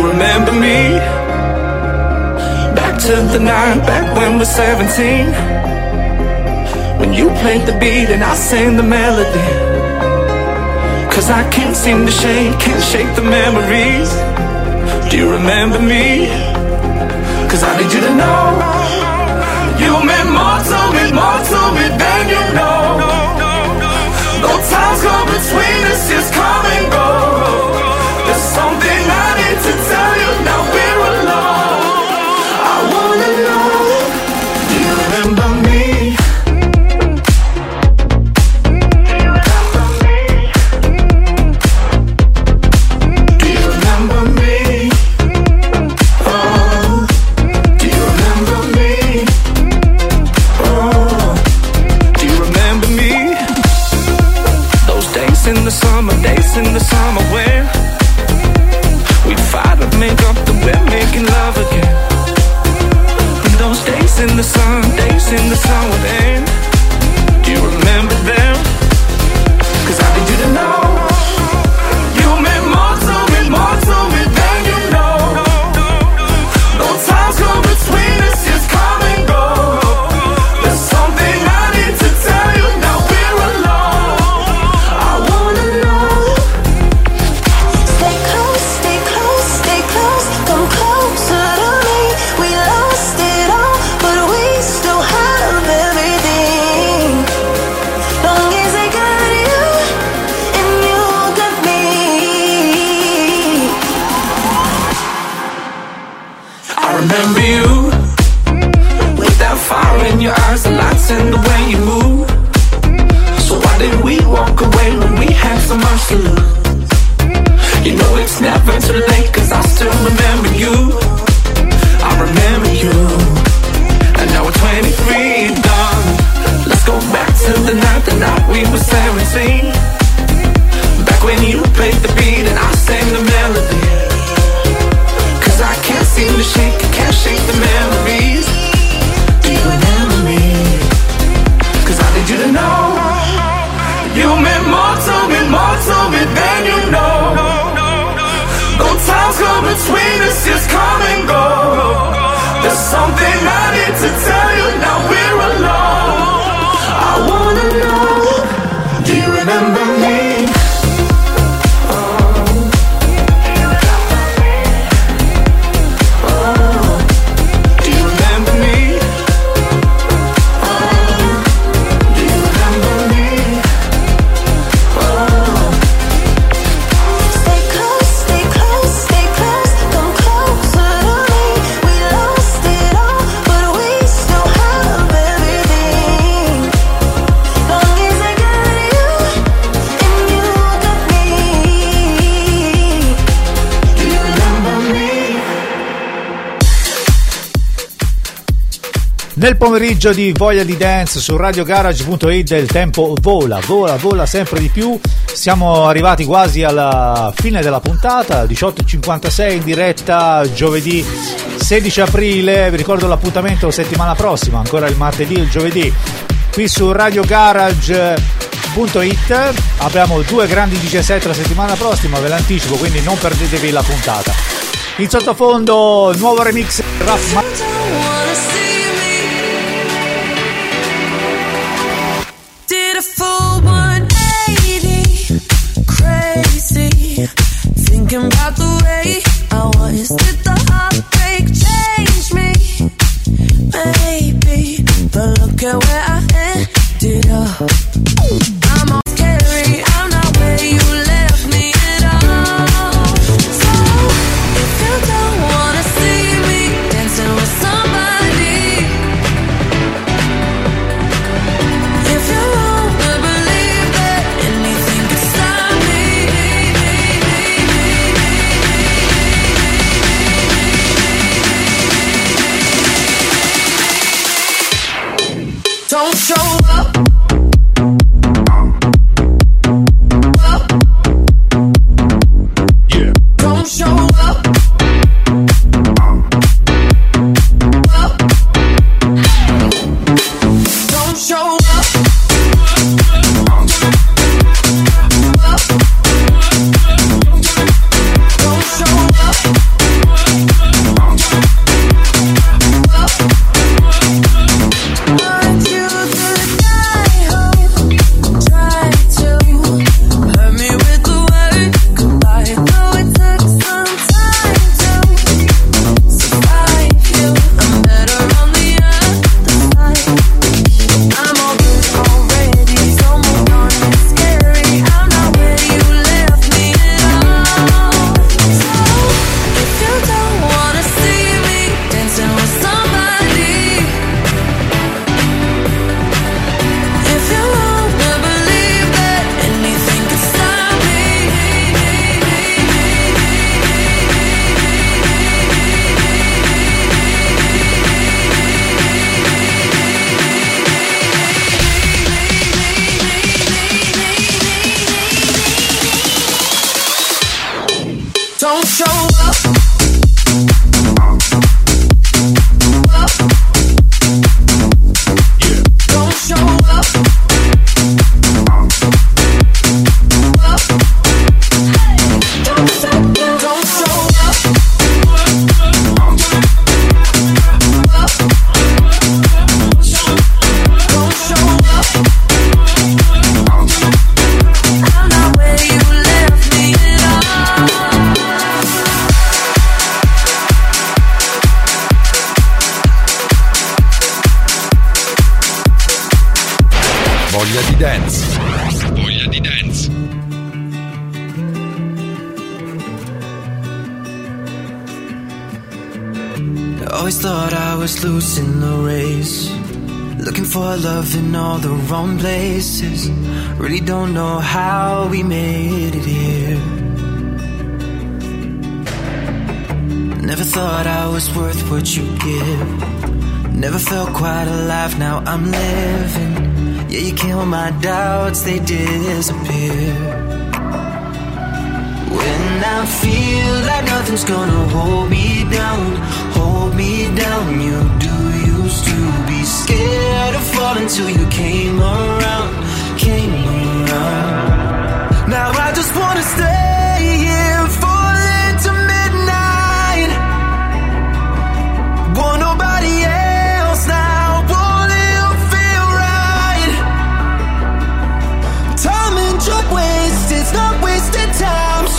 Speaker 13: you remember me? Back to the night, back when we're 17. When you played the beat and I sang the melody. Cause I can't seem to shake, can't shake the memories. Do you remember me? Cause I need you to know. You meant more to me, more to me than you know. No times go between us, just come and go. the sun, days in the sun with end.
Speaker 3: Bel pomeriggio di Voglia di Dance su radiogarage.it il tempo vola, vola, vola sempre di più. Siamo arrivati quasi alla fine della puntata, 18.56 in diretta giovedì 16 aprile. Vi ricordo l'appuntamento settimana prossima, ancora il martedì e il giovedì, qui su radiogarage.it. Abbiamo due grandi 17 la settimana prossima, ve l'anticipo, quindi non perdetevi la puntata. In sottofondo, nuovo remix
Speaker 5: Raff Thinking the way I was. Did the heartbreak change me? Maybe. But look at where I ended up. dance!
Speaker 2: Always thought I was losing the race. Looking for love in all the wrong places. Really don't know how we made it here. Never thought I was worth what you give. Never felt quite alive, now I'm living. Yeah, you kill my doubts, they disappear. When I feel like nothing's gonna hold me down, hold me down. You do used to be scared of falling till you came around, came around. Now I just wanna stay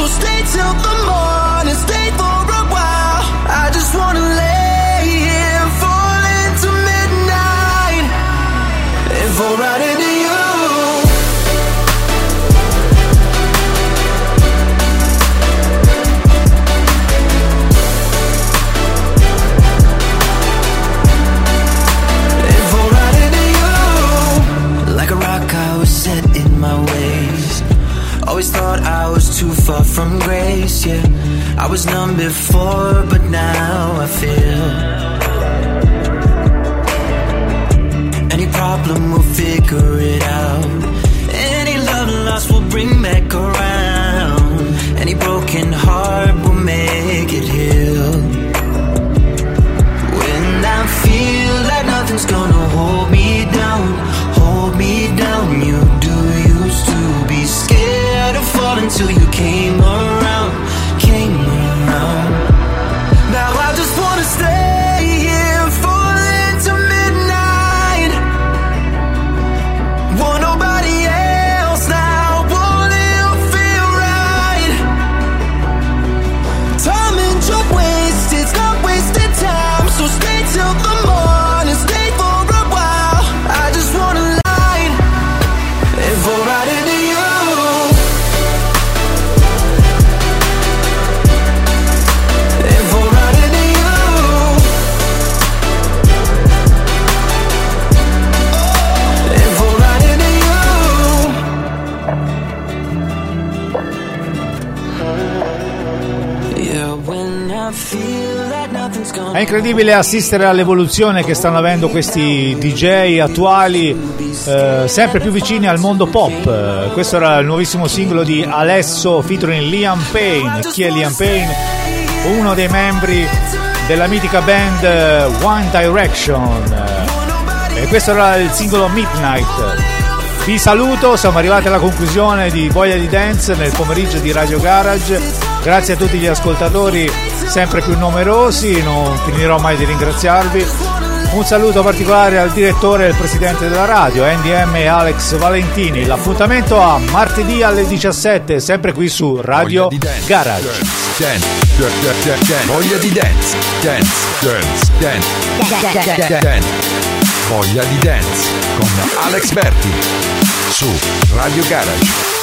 Speaker 2: So stay till the morning, I was numb before, but now I feel. Any problem, we'll figure it out.
Speaker 3: Incredibile assistere all'evoluzione che stanno avendo questi DJ attuali, eh, sempre più vicini al mondo pop. Questo era il nuovissimo singolo di Alesso featuring Liam Payne. Chi è Liam Payne? Uno dei membri della mitica band eh, One Direction. E questo era il singolo Midnight. Vi saluto, siamo arrivati alla conclusione di Voglia di Dance nel pomeriggio di Radio Garage. Grazie a tutti gli ascoltatori sempre più numerosi, non finirò mai di ringraziarvi. Un saluto particolare al direttore e al presidente della radio, NDM Alex Valentini. L'appuntamento a martedì alle 17, sempre qui su Radio Garage.
Speaker 1: Dance, dance, dance, dance. Voglia di dance, dance, dance, dance, dance. Voglia di dance con Alex Berti su Radio Garage.